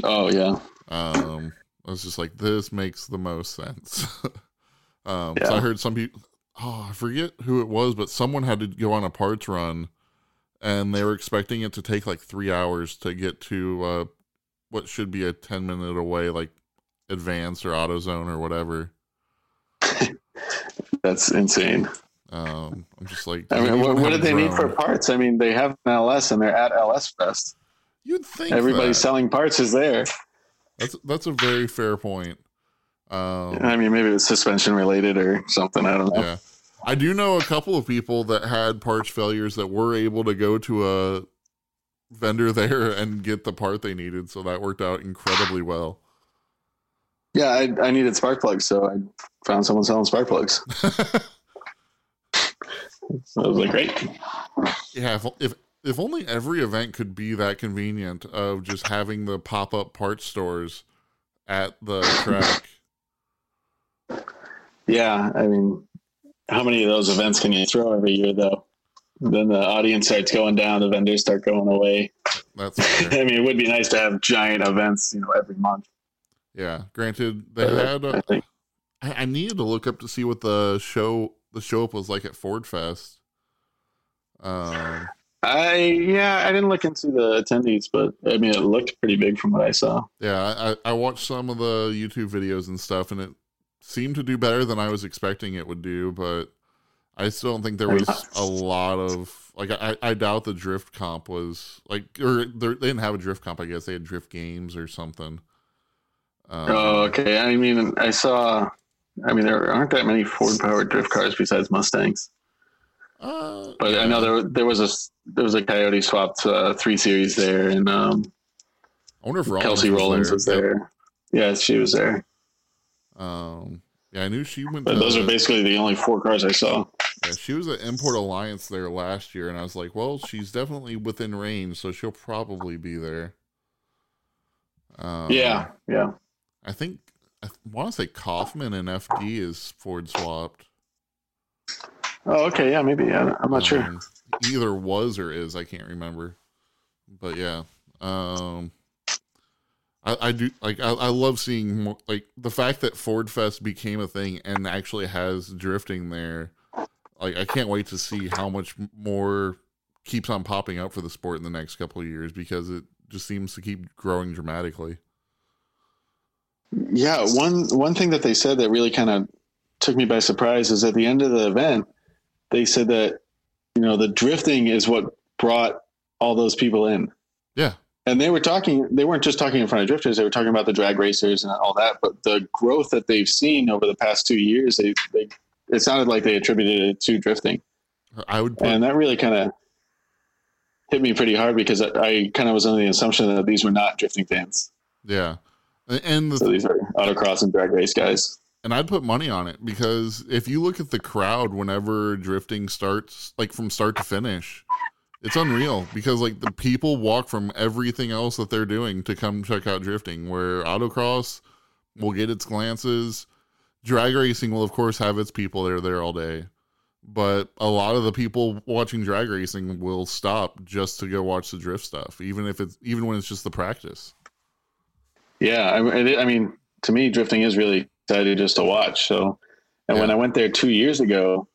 Speaker 2: Oh yeah,
Speaker 1: Um, I was just like, this makes the most sense. *laughs* um, so I heard some people, oh, I forget who it was, but someone had to go on a parts run, and they were expecting it to take like three hours to get to uh, what should be a 10 minute away, like Advance or AutoZone or whatever. *laughs*
Speaker 2: that's insane.
Speaker 1: Um, I'm just like,
Speaker 2: I mean, what, what
Speaker 1: a
Speaker 2: they need for parts? I mean, they have an LS and they're at LS Fest.
Speaker 1: You'd think
Speaker 2: Everybody
Speaker 1: that.
Speaker 2: selling parts is there.
Speaker 1: That's that's a very fair point. Um,
Speaker 2: I mean, maybe it's suspension related or something. I don't know.
Speaker 1: Yeah. I do know a couple of people that had parts failures that were able to go to a vendor there *laughs* and get the part they needed. So that worked out incredibly well.
Speaker 2: Yeah, I, I needed spark plugs, so I found someone selling spark plugs. *laughs* So I was like, great.
Speaker 1: yeah. If, if, if only every event could be that convenient of just having the pop up parts stores at the track.
Speaker 2: Yeah, I mean, how many of those events can you throw every year, though? Then the audience starts going down, the vendors start going away.
Speaker 1: That's. *laughs*
Speaker 2: I mean, it would be nice to have giant events, you know, every month.
Speaker 1: yeah. Granted, they had.
Speaker 2: I think
Speaker 1: I, I needed to look up to see what the show the show up was like at Ford Fest. Um,
Speaker 2: I yeah, I didn't look into the attendees, but I mean, it looked pretty big from what I saw.
Speaker 1: Yeah, I, I watched some of the YouTube videos and stuff, and it seemed to do better than I was expecting it would do. But I still don't think there was a lot of like. I, I doubt the drift comp was like, or they're- didn't have a drift comp. I guess they had drift games or something. Um,
Speaker 2: Oh, okay. I mean, I saw. I mean, there aren't that many Ford powered drift cars besides Mustangs,
Speaker 1: uh,
Speaker 2: but I know there there was a there was a Coyote swapped uh, three series there, and um,
Speaker 1: I wonder if Rollins
Speaker 2: Kelsey Rollins was
Speaker 1: Yep.
Speaker 2: there. Yeah, she was there.
Speaker 1: Um, yeah, I knew she went.
Speaker 2: But
Speaker 1: to,
Speaker 2: those are basically the only four cars I saw.
Speaker 1: Yeah, she was at Import Alliance there last year, and I was like, well, she's definitely within range, so she'll probably be there.
Speaker 2: Um, yeah, yeah.
Speaker 1: I think I want to say Kaufman and FD is Ford swapped.
Speaker 2: Oh, okay, yeah, maybe. Yeah, I'm not um, sure.
Speaker 1: Either was or is, I can't remember. But yeah, um, I, I do like. I, I love seeing more, like the fact that Ford Fest became a thing and actually has drifting there like I can't wait to see how much more keeps on popping up for the sport in the next couple of years because it just seems to keep growing dramatically.
Speaker 2: Yeah, one one thing that they said that really kind of took me by surprise is at the end of the event, they said that you know the drifting is what brought all those people in.
Speaker 1: Yeah.
Speaker 2: And they were talking they weren't just talking in front of drifters, they were talking about the drag racers and all that, but the growth that they've seen over the past 2 years, they they it sounded like they attributed it to drifting.
Speaker 1: I would,
Speaker 2: put, and that really kind of hit me pretty hard because I, I kind of was under the assumption that these were not drifting fans.
Speaker 1: Yeah, and the,
Speaker 2: so these are autocross and drag race guys.
Speaker 1: And I'd put money on it because if you look at the crowd whenever drifting starts, like from start to finish, it's unreal because like the people walk from everything else that they're doing to come check out drifting. Where autocross will get its glances drag racing will of course have its people that are there all day but a lot of the people watching drag racing will stop just to go watch the drift stuff even if it's even when it's just the practice
Speaker 2: yeah i, I mean to me drifting is really exciting just to watch so and yeah. when i went there two years ago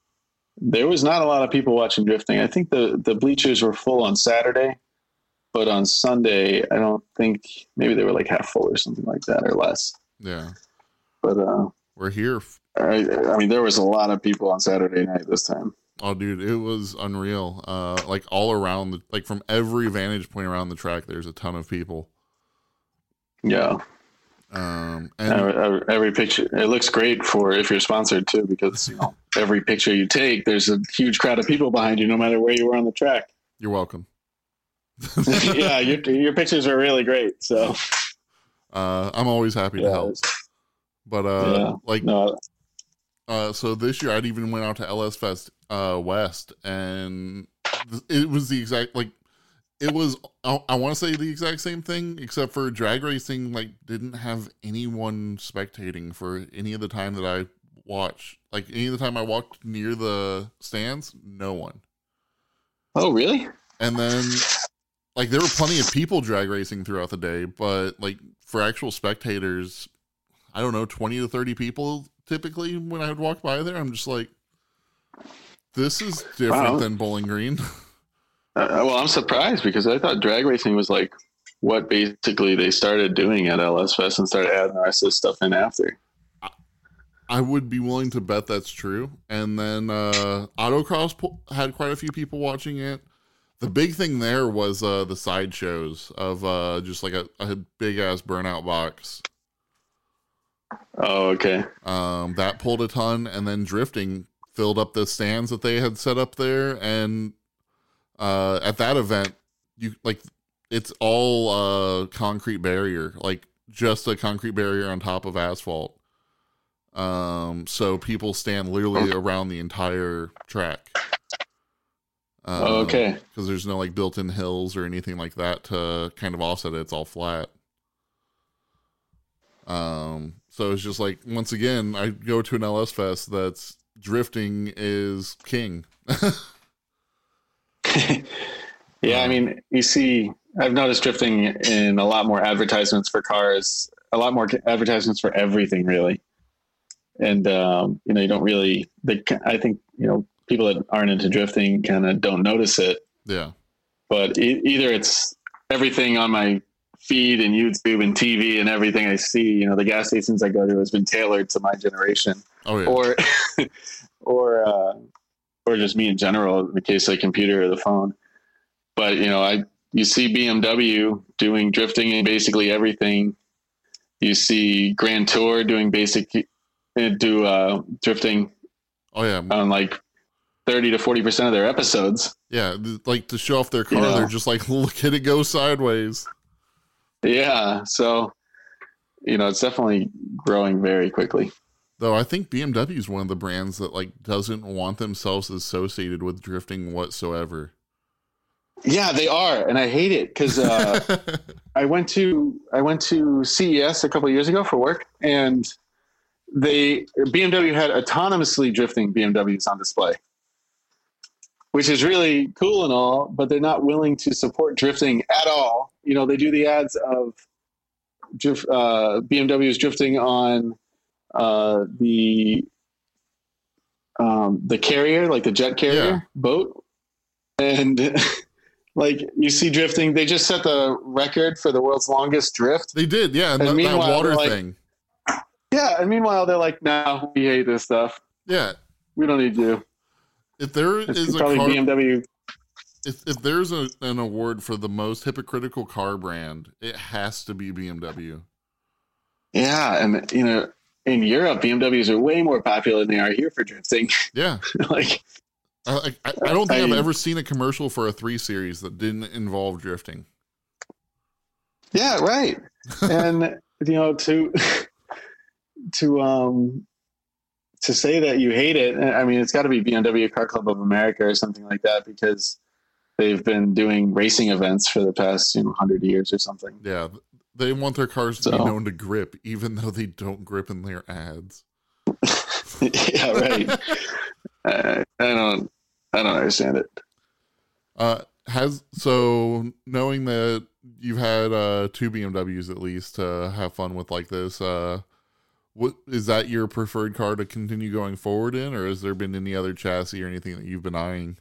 Speaker 2: there was not a lot of people watching drifting i think the the bleachers were full on saturday but on sunday i don't think maybe they were like half full or something like that or less
Speaker 1: yeah
Speaker 2: but uh
Speaker 1: we're here.
Speaker 2: I, I mean, there was a lot of people on Saturday night this time.
Speaker 1: Oh, dude, it was unreal. Uh, like all around, the, like from every vantage point around the track, there's a ton of people.
Speaker 2: Yeah.
Speaker 1: Um, and
Speaker 2: every, every picture, it looks great for if you're sponsored too, because you know every picture you take, there's a huge crowd of people behind you, no matter where you were on the track.
Speaker 1: You're welcome. *laughs*
Speaker 2: yeah, your your pictures are really great. So,
Speaker 1: uh, I'm always happy yeah, to help. But uh, yeah, like no. Uh, so this year I'd even went out to LS Fest uh, West, and it was the exact like it was. I, I want to say the exact same thing, except for drag racing like didn't have anyone spectating for any of the time that I watched. Like any of the time I walked near the stands, no one.
Speaker 2: Oh, really?
Speaker 1: And then like there were plenty of people drag racing throughout the day, but like for actual spectators, I don't know, 20 to 30 people typically when I would walk by there. I'm just like, this is different wow. than Bowling Green. *laughs*
Speaker 2: Uh, well, I'm surprised because I thought drag racing was like what basically they started doing at LS Fest and started adding the rest of the stuff in after.
Speaker 1: I would be willing to bet that's true. And then uh, Autocross had quite a few people watching it. The big thing there was uh, the sideshows of uh, just like a, a big ass burnout box
Speaker 2: Oh, okay.
Speaker 1: Um, that pulled a ton, and then drifting filled up the stands that they had set up there, and uh, at that event, you like it's all uh concrete barrier, like just a concrete barrier on top of asphalt. Um, so people stand literally around the entire track.
Speaker 2: Um, oh, okay.
Speaker 1: Because there's no like built-in hills or anything like that to kind of offset it. It's all flat. Um, so it's just like once again, I go to an LS Fest that's drifting is king. *laughs* *laughs*
Speaker 2: yeah, I mean, you see, I've noticed drifting in a lot more advertisements for cars, a lot more advertisements for everything, really. And um, you know, you don't really. They, I think you know, people that aren't into drifting kind of don't notice it.
Speaker 1: Yeah.
Speaker 2: But e- either it's everything on my feed and YouTube and TV and everything I see, you know, the gas stations I go to has been tailored to my generation.
Speaker 1: Oh, yeah.
Speaker 2: Or, *laughs* or, uh, or just me in general, in the case of the computer or the phone. But, you know, I, you see BMW doing drifting and basically everything. You see Grand Tour doing basic, uh, do, uh, drifting.
Speaker 1: Oh, yeah.
Speaker 2: On like 30 to 40% of their episodes.
Speaker 1: Yeah. Like to show off their car, you know? they're just like, look at it go sideways.
Speaker 2: Yeah. So, you know, it's definitely growing very quickly.
Speaker 1: Though I think BMW is one of the brands that like doesn't want themselves associated with drifting whatsoever.
Speaker 2: Yeah, they are, and I hate it because uh, *laughs* I went to I went to CES a couple years ago for work, and they BMW had autonomously drifting BMWs on display, which is really cool and all, but they're not willing to support drifting at all. You know, they do the ads of drift, uh, BMWs drifting on uh, the um, the carrier, like the jet carrier
Speaker 1: Yeah.
Speaker 2: boat, and *laughs* like you see drifting. They just set the record for the world's longest drift.
Speaker 1: they did, yeah, and
Speaker 2: And
Speaker 1: that, that water
Speaker 2: like-
Speaker 1: thing.
Speaker 2: Yeah, and meanwhile they're like, "No, we hate this stuff.
Speaker 1: Yeah,
Speaker 2: We don't need you."
Speaker 1: if there
Speaker 2: It's
Speaker 1: is a
Speaker 2: probably
Speaker 1: car,
Speaker 2: BMW.
Speaker 1: if, if there's a, an award for the most hypocritical car brand, it has to be BMW.
Speaker 2: Yeah, and you know, in Europe, BMWs are way more popular than they are here for drifting.
Speaker 1: Yeah, *laughs*
Speaker 2: like,
Speaker 1: I, I, I don't think I, have ever seen a commercial for a three series that didn't involve drifting.
Speaker 2: yeah, right. *laughs* and you know, to to um to say that you hate it, I mean, it's got to be BMW Car Club of America or something like that because they've been doing racing events for the past you know hundred years or something.
Speaker 1: Yeah, they want their cars to be known to grip, even though they don't grip in their ads. *laughs*
Speaker 2: yeah, right. *laughs* I, I don't, I don't understand it.
Speaker 1: Uh, has so knowing that you've had uh two BMWs at least to have fun with like this. Uh, what is that your preferred car to continue going forward in, or has there been any other chassis or anything that you've been eyeing?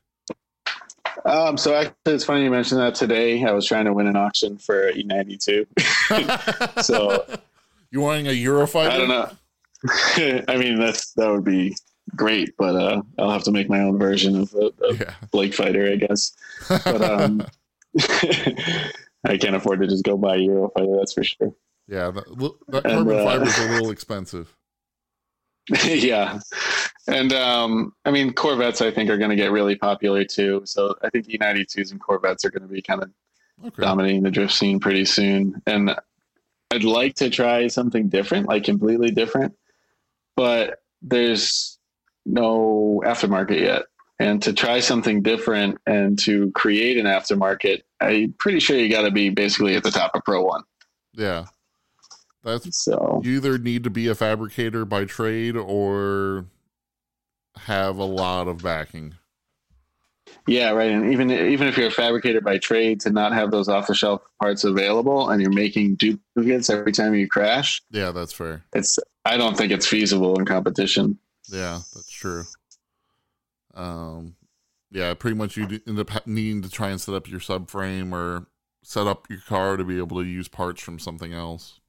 Speaker 2: Um, so actually, it's funny you mentioned that today. I was trying to win an auction for E92. *laughs* So
Speaker 1: you wanting a Eurofighter?
Speaker 2: I don't know. *laughs* I mean, that's that would be great, but uh, I'll have to make my own version of a, a
Speaker 1: Yeah.
Speaker 2: Blake fighter, I guess. But um, *laughs* I can't afford to just go buy a Eurofighter. That's for sure.
Speaker 1: yeah, the,
Speaker 2: And,
Speaker 1: carbon
Speaker 2: uh,
Speaker 1: fiber is a little expensive. *laughs*
Speaker 2: yeah, and um, I mean Corvettes. I think are going to get really popular too. So I think E92s and Corvettes are going to be kind of
Speaker 1: Okay.
Speaker 2: dominating the drift scene pretty soon. And I'd like to try something different, like completely different, but there's no aftermarket yet. And to try something different and to create an aftermarket, I'm pretty sure you got to be basically at the top of Pro One.
Speaker 1: Yeah. That's
Speaker 2: So
Speaker 1: you either need to be a fabricator by trade or have a lot of backing.
Speaker 2: yeah, right. And even even if you're a fabricator by trade, to not have those off the shelf parts available and you're making duplicates every time you crash,
Speaker 1: Yeah, that's fair.
Speaker 2: it's I don't think it's feasible in competition.
Speaker 1: Yeah, that's true. Um, yeah, pretty much you end up needing to try and set up your subframe or set up your car to be able to use parts from something else.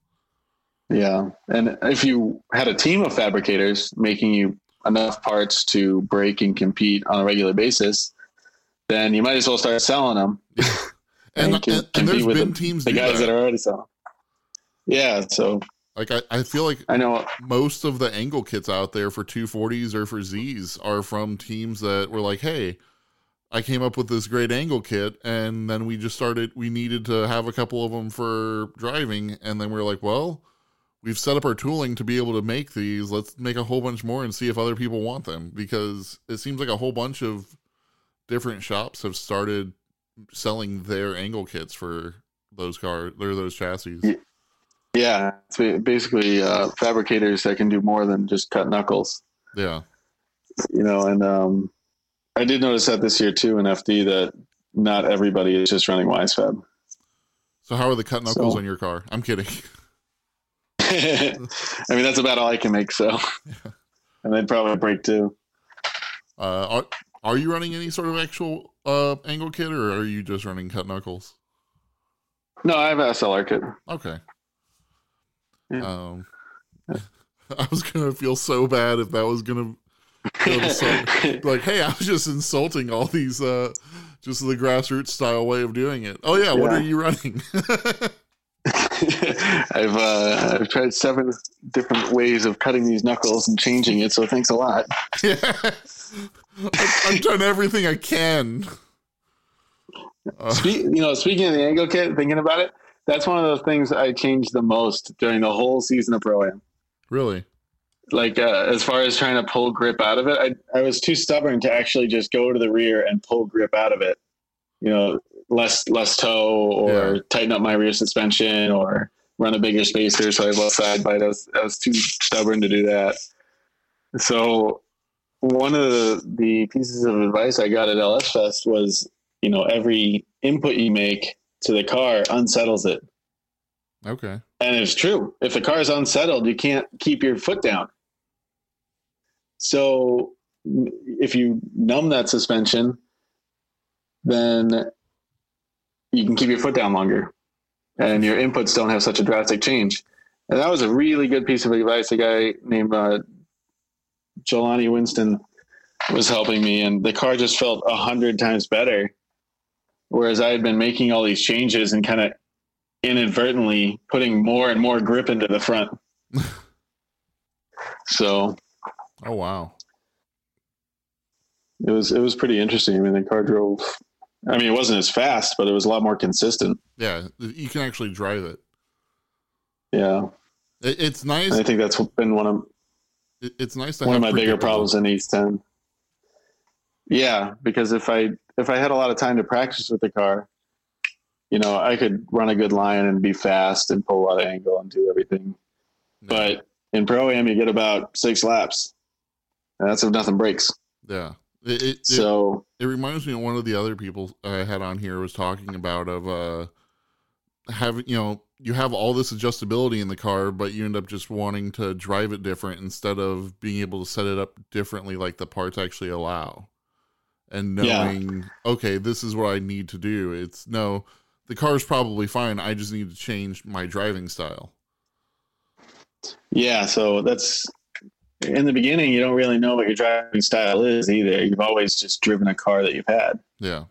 Speaker 2: Yeah. And if you had a team of fabricators making you enough parts to break and compete on a regular basis, then you might as well start selling them. *laughs*
Speaker 1: And,
Speaker 2: And
Speaker 1: and, and there's been
Speaker 2: the-
Speaker 1: teams
Speaker 2: The guys
Speaker 1: that.
Speaker 2: that are already selling. Yeah. So
Speaker 1: like I, I feel like
Speaker 2: I know.
Speaker 1: most of the angle kits out there for 240s or for Z's are from teams that were like, hey, I came up with this great angle kit, and then we just started. We needed to have a couple of them for driving, and then we are like, well, we've set up our tooling to be able to make these. Let's make a whole bunch more and see if other people want them because it seems like a whole bunch of different shops have started selling their angle kits for those cars or those chassis.
Speaker 2: Yeah. It's basically uh, fabricators that can do more than just cut knuckles.
Speaker 1: Yeah.
Speaker 2: You know, and um, I did notice that this year too in FD that not everybody is just running WiseFab.
Speaker 1: So how are the cut knuckles
Speaker 2: So-
Speaker 1: on your car? I'm kidding. *laughs*
Speaker 2: I mean, that's about all I can make. So, *laughs* and they'd probably break too.
Speaker 1: Uh, are are you running any sort of actual uh, angle kit, or are you just running cut knuckles?
Speaker 2: No, I have a SLR kit.
Speaker 1: Okay.
Speaker 2: Yeah.
Speaker 1: Um, *laughs* I was gonna feel so bad if that was gonna go to some, *laughs* like, hey, I was just insulting all these, uh, just the grassroots style way of doing it. Oh yeah, what are you running? *laughs*
Speaker 2: I've uh, I've tried seven different ways of cutting these knuckles and changing it. So thanks a lot. *laughs*
Speaker 1: yeah, I've, I've done everything I can. Uh,
Speaker 2: Spe- you know, speaking of the angle kit, thinking about it, that's one of those things I changed the most during the whole season of Pro Am.
Speaker 1: really?
Speaker 2: like uh, as far as trying to pull grip out of it, I I was too stubborn to actually just go to the rear and pull grip out of it. You know, less less toe or
Speaker 1: Yeah.
Speaker 2: tighten up my rear suspension or run a bigger spacer so I have less side bite. I was, I was too stubborn to do that. So one of the, the pieces of advice I got at LS Fest was, you know, every input you make to the car unsettles it.
Speaker 1: Okay.
Speaker 2: And it's true. If the car is unsettled, you can't keep your foot down. So if you numb that suspension, then you can keep your foot down longer and your inputs don't have such a drastic change. And that was a really good piece of advice. A guy named uh, Jelani Winston was helping me, and the car just felt a hundred times better. Whereas I had been making all these changes and kind of inadvertently putting more and more grip into the front. *laughs* so
Speaker 1: Oh wow.
Speaker 2: it was it was pretty interesting. I mean, the car drove. I mean, it wasn't as fast, but it was a lot more consistent.
Speaker 1: Yeah, you can actually drive it.
Speaker 2: Yeah,
Speaker 1: it it's nice.
Speaker 2: and I think that's been one of
Speaker 1: it- it's nice
Speaker 2: one of my bigger problems in East Ten. Yeah, because if I if I had a lot of time to practice with the car, you know, I could run a good line and be fast and pull a lot of angle and do everything. But in pro am, you get about six laps, and that's if nothing breaks.
Speaker 1: yeah, it, it, it
Speaker 2: So
Speaker 1: it reminds me of one of the other people I had on here was talking about of uh having you know you have all this adjustability in the car but you end up just wanting to drive it different instead of being able to set it up differently like the parts actually allow. And
Speaker 2: Yeah.
Speaker 1: knowing okay this is what i need to do. It's no the car's probably fine. I just need to change my driving style.
Speaker 2: Yeah, so that's in the beginning. You don't really know what your driving style is either. You've always just driven a car that you've had,
Speaker 1: yeah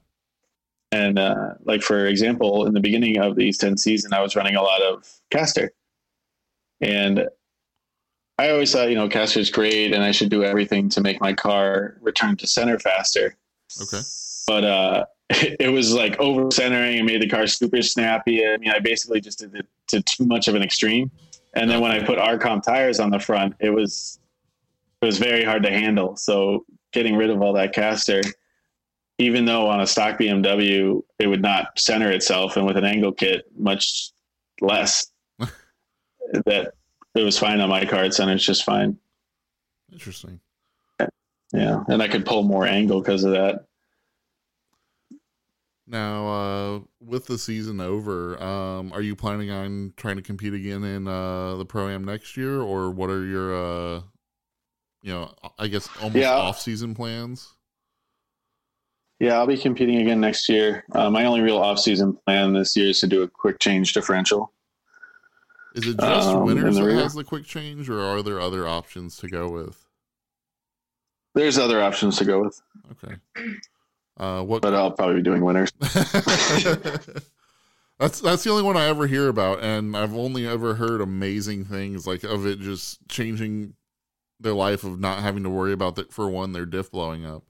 Speaker 2: and uh, like for example, in the beginning of the East Ten season, I was running a lot of caster, and I always thought you know caster's great, and I should do everything to make my car return to center faster.
Speaker 1: okay
Speaker 2: But uh, *laughs* it was like over centering and made the car super snappy. I mean, I basically just did it to too much of an extreme. And then when I put Arcom tires on the front, it was it was very hard to handle. So getting rid of all that caster, even though on a stock BMW it would not center itself, and with an angle kit, much less. *laughs* that it was fine on my car. It centers just fine.
Speaker 1: interesting
Speaker 2: Yeah, and I could pull more angle because of that.
Speaker 1: Now, uh, with the season over, um, are you planning on trying to compete again in uh, the pro am next year, or what are your, uh, you know, I guess almost
Speaker 2: Yeah.
Speaker 1: off-season plans?
Speaker 2: Yeah, I'll be competing again next year. Uh, my only real off-season plan this year is to do a quick change differential.
Speaker 1: Is it just
Speaker 2: Um, Winters
Speaker 1: that has the quick change, or are there other options to go with?
Speaker 2: There's other options to go with,
Speaker 1: Okay. Uh, what?
Speaker 2: but I'll probably be doing Winters. *laughs*
Speaker 1: that's that's the only one I ever hear about, and I've only ever heard amazing things like of it just changing their life of not having to worry about that for one their diff blowing up.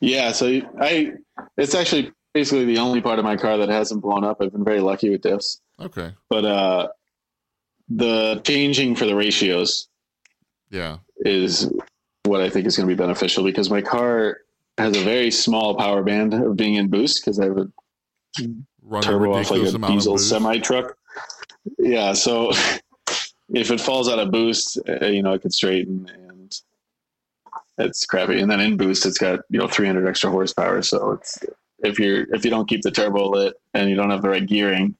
Speaker 2: Yeah, so I it's actually basically the only part of my car that hasn't blown up. I've been very lucky with diffs,
Speaker 1: Okay.
Speaker 2: but uh, the changing for the ratios
Speaker 1: Yeah.
Speaker 2: is what I think is going to be beneficial because my car has a very small power band of being in boost because I have a
Speaker 1: Run a
Speaker 2: turbo off like a diesel semi truck. Yeah, so *laughs* if it falls out of boost, uh, you know, it could straighten and it's crappy. And then in boost, it's got you know 300 extra horsepower. So it's if you're if you don't keep the turbo lit and you don't have the right gearing,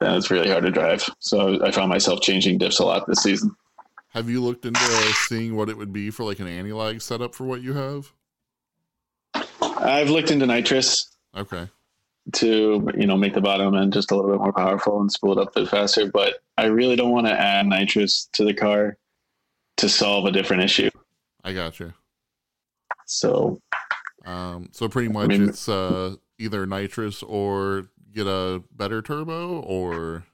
Speaker 2: then it's really hard to drive. So I found myself changing diffs a lot this season.
Speaker 1: Have you looked into seeing what it would be for like an anti-lag setup for what you have?
Speaker 2: I've looked into nitrous
Speaker 1: Okay.
Speaker 2: To you know make the bottom end just a little bit more powerful and spool it up a bit faster. But I really don't want to add nitrous to the car to solve a different issue.
Speaker 1: I got you.
Speaker 2: So
Speaker 1: Um, so pretty much
Speaker 2: mean-
Speaker 1: it's uh, either nitrous or get a better turbo or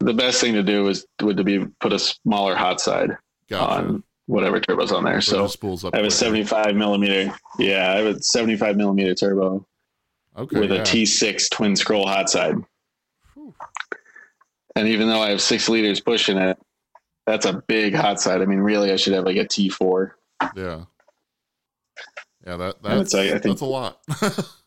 Speaker 2: the best thing to do is would to be put a smaller hot side
Speaker 1: gotcha.
Speaker 2: on whatever turbo's on there.
Speaker 1: So
Speaker 2: So
Speaker 1: spools up.
Speaker 2: I have a 75 millimeter. Yeah, I have a 75 millimeter turbo
Speaker 1: Okay.
Speaker 2: with
Speaker 1: yeah.
Speaker 2: a T6 twin scroll hot side.
Speaker 1: Whew.
Speaker 2: And even though I have six liters pushing it, that's a big hot side. I mean, really, I should have like a T4.
Speaker 1: Yeah. Yeah, that that's
Speaker 2: like, I think-
Speaker 1: that's a lot. *laughs*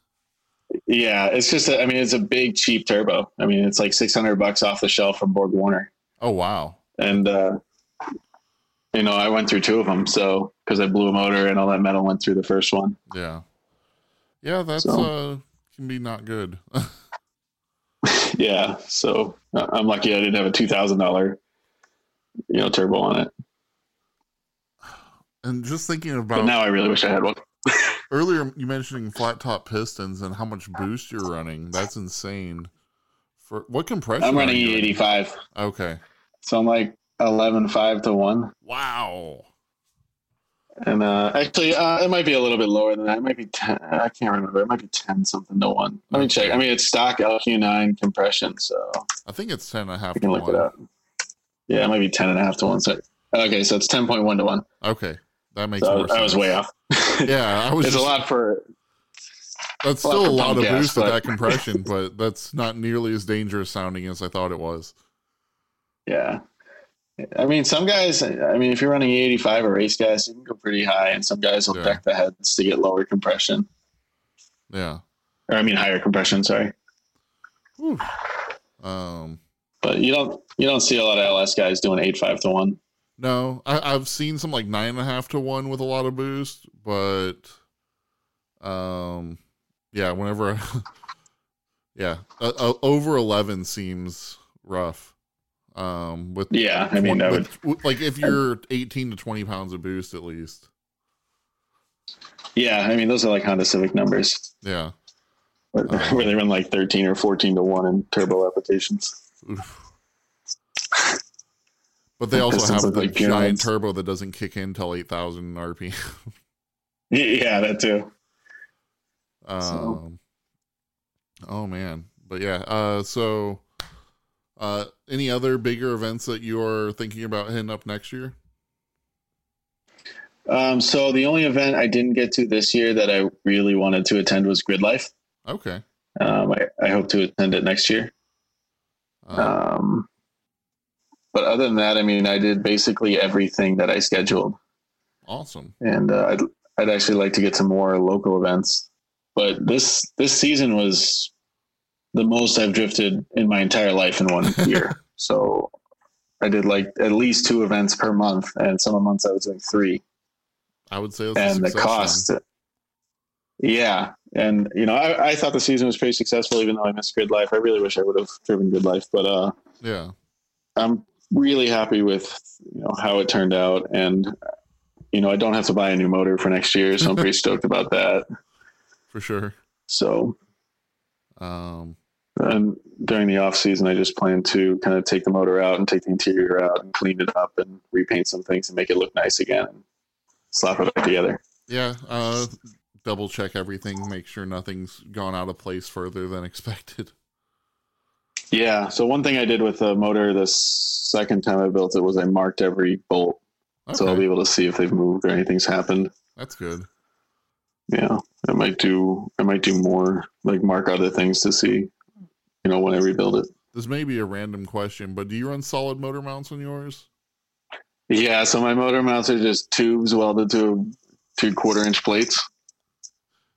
Speaker 2: Yeah, it's just, a, I mean, it's a big cheap turbo. I mean, it's like 600 bucks off the shelf from Borg Warner.
Speaker 1: oh wow.
Speaker 2: And, uh, you know, I went through two of them. So, because I blew a motor and all that metal went through the first one.
Speaker 1: Yeah. Yeah, that's
Speaker 2: So-
Speaker 1: uh can be not good. *laughs*
Speaker 2: yeah. So uh, I'm lucky I didn't have a $2,000, you know, turbo on it.
Speaker 1: and just thinking
Speaker 2: But
Speaker 1: about
Speaker 2: now I really wish I had one. *laughs*
Speaker 1: earlier you mentioning flat top pistons and how much boost you're running. That's insane. For what compression?
Speaker 2: I'm running E85.
Speaker 1: Okay.
Speaker 2: So I'm like 11, 5 to 1.
Speaker 1: Wow.
Speaker 2: And uh, actually, uh, it might be a little bit lower than that. It might be 10. I can't remember. It might be 10 something to 1. Let me check. I mean, it's stock LQ9 compression. So
Speaker 1: I think it's ten and a half
Speaker 2: I can
Speaker 1: to
Speaker 2: look it up. Yeah, it might be 10 and a half to 1. So, okay, so it's 10.1 to 1.
Speaker 1: Okay. That makes
Speaker 2: So I
Speaker 1: more
Speaker 2: was,
Speaker 1: sense.
Speaker 2: I was way off. *laughs*
Speaker 1: Yeah, I was
Speaker 2: it's
Speaker 1: just,
Speaker 2: a lot for.
Speaker 1: that's
Speaker 2: lot
Speaker 1: still a lot of
Speaker 2: gas,
Speaker 1: boost at that *laughs* compression, but that's not nearly as dangerous sounding as I thought it was.
Speaker 2: Yeah. I mean, some guys, I mean, if you're running E85 or race gas, you can go pretty high, and some guys will
Speaker 1: Yeah.
Speaker 2: deck the heads to get lower compression.
Speaker 1: Yeah.
Speaker 2: Or, I mean, higher compression, sorry.
Speaker 1: Whew. Um
Speaker 2: But you don't you don't see a lot of LS guys doing 8.5 to 1.
Speaker 1: No, I, I've seen some like nine and a half to one with a lot of boost, but um, yeah, whenever, I, *laughs* yeah, uh, uh, over eleven seems rough. Um, with
Speaker 2: Yeah, I mean, would.
Speaker 1: with- with- like if you're eighteen to twenty pounds of boost at least.
Speaker 2: Yeah, I mean, those are like Honda Civic numbers.
Speaker 1: Yeah.
Speaker 2: where,
Speaker 1: Uh-huh. *laughs*
Speaker 2: where they run like 13 or 14 to 1 in turbo applications.
Speaker 1: Oof. But they *laughs* also have the
Speaker 2: like
Speaker 1: giant turbo that doesn't kick in till eight thousand RPM. *laughs*
Speaker 2: Yeah, that too.
Speaker 1: Um, oh man, but yeah. Uh, so, uh, any other bigger events that you are thinking about hitting up next year?
Speaker 2: Um, so the only event I didn't get to this year that I really wanted to attend was Grid Life.
Speaker 1: Okay.
Speaker 2: Um, I, I hope to attend it next year.
Speaker 1: Uh,
Speaker 2: Um, but other than that, I mean, I did basically everything that I scheduled,
Speaker 1: awesome.
Speaker 2: and uh, I'd I'd actually like to get to more local events. But this this season was the most I've drifted in my entire life in one *laughs* year. so I did like at least two events per month, and some of the months I was doing three.
Speaker 1: I would say
Speaker 2: and the cost. Yeah, and you know, I, I thought the season was pretty successful, even though I missed Grid Life. I really wish I would have driven Grid Life, but uh.
Speaker 1: Yeah.
Speaker 2: I'm really happy with you know how it turned out, and you know, I don't have to buy a new motor for next year, so I'm pretty *laughs* stoked about that.
Speaker 1: For sure.
Speaker 2: So,
Speaker 1: Um,
Speaker 2: and during the off season, I just plan to kind of take the motor out and take the interior out and clean it up and repaint some things and make it look nice again and slap it back together.
Speaker 1: yeah. Uh, double check everything, make sure nothing's gone out of place further than *laughs* expected.
Speaker 2: Yeah. So one thing I did with the motor the second time I built it was I marked every bolt, so I'll be able to see if they've moved or anything's happened.
Speaker 1: that's good.
Speaker 2: Yeah, I might do. I might do more, like mark other things to see, you know, when I rebuild it.
Speaker 1: This may be a random question, but do you run solid motor mounts on yours?
Speaker 2: Yeah. So my motor mounts are just tubes welded to two quarter inch plates.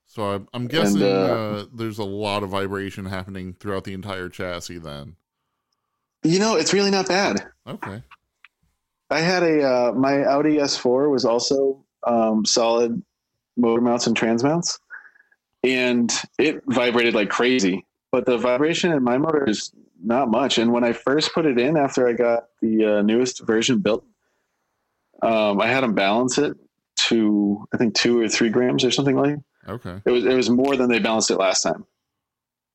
Speaker 1: So I'm, I'm guessing
Speaker 2: uh,
Speaker 1: uh, there's a lot of vibration happening throughout the entire chassis. Then,
Speaker 2: You know, it's really not bad.
Speaker 1: okay,
Speaker 2: I had a uh, my Audi S4 was also um, solid motor mounts and trans mounts, and it vibrated like crazy. But the vibration in my motor is not much. And when I first put it in, after I got the uh, newest version built, um, I had them balance it to I think two or three grams or something like.
Speaker 1: okay,
Speaker 2: It was it was more than they balanced it last time.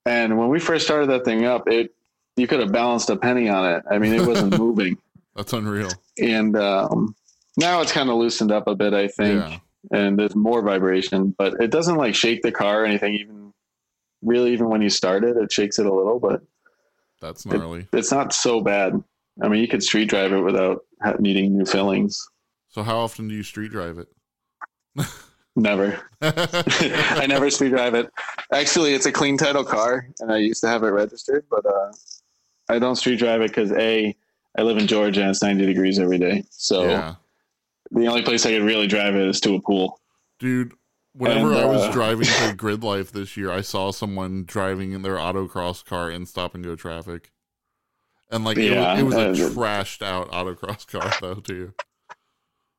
Speaker 2: And when we first started that thing up, it you could have balanced a penny on it. I mean, it wasn't *laughs* moving
Speaker 1: that's unreal.
Speaker 2: and um, now it's kind of loosened up a bit, I think,
Speaker 1: Yeah,
Speaker 2: and there's more vibration, but it doesn't like shake the car or anything. Even really, even when you start it, it shakes it a little, but
Speaker 1: that's gnarly.
Speaker 2: it's not so bad. I mean, you could street drive it without needing new fillings.
Speaker 1: So how often do you street drive it? *laughs*
Speaker 2: Never. *laughs* I never street drive it. Actually, it's a clean title car, and I used to have it registered, but uh, I don't street drive it because a I live in Georgia and it's 90 degrees every day. So
Speaker 1: yeah,
Speaker 2: the only place I could really drive it is to a pool.
Speaker 1: dude. Whenever
Speaker 2: And,
Speaker 1: I was
Speaker 2: uh,
Speaker 1: driving to *laughs* Grid Life this year, I saw someone driving in their autocross car in stop and go traffic, and like it, was, it was a
Speaker 2: uh,
Speaker 1: trashed out autocross car *laughs* though too.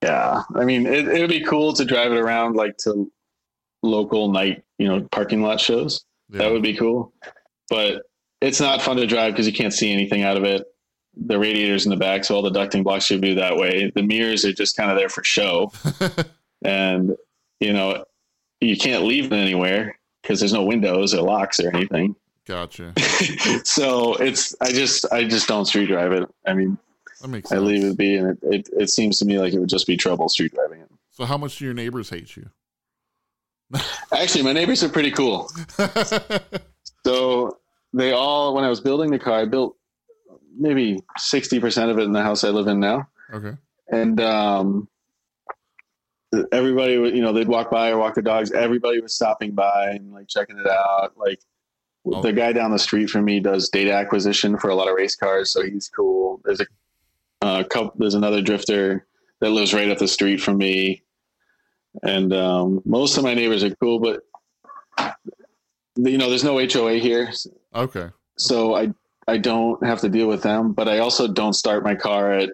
Speaker 2: Yeah. I mean, it, it would be cool to drive it around like to local night, you know, parking lot shows.
Speaker 1: Yeah.
Speaker 2: That would be cool. But it's not fun to drive because you can't see anything out of it. The radiators in the back, so all the ducting blocks should be that way. The mirrors are just kind of there for show. *laughs* and, you know, you can't leave them anywhere because there's no windows or locks or anything.
Speaker 1: gotcha. *laughs*
Speaker 2: so it's, I just, I just don't street drive it. I mean,
Speaker 1: That makes
Speaker 2: I leave it be, and it, it, it seems to me like it would just be trouble street driving it.
Speaker 1: So how much do your neighbors hate you? *laughs*
Speaker 2: Actually, my neighbors are pretty cool. *laughs* So they all, when I was building the car, I built maybe 60% of it in the house I live in now.
Speaker 1: okay.
Speaker 2: And, um, everybody would, you know, they'd walk by or walk the dogs. Everybody was stopping by and like checking it out. Like
Speaker 1: Oh.
Speaker 2: the guy down the street from me does data acquisition for a lot of race cars. So he's cool. There's a, uh, couple, there's another drifter that lives right up the street from me. And, um, most of my neighbors are cool, but you know, there's no HOA here
Speaker 1: Okay.
Speaker 2: so I I don't have to deal with them, but I also don't start my car at.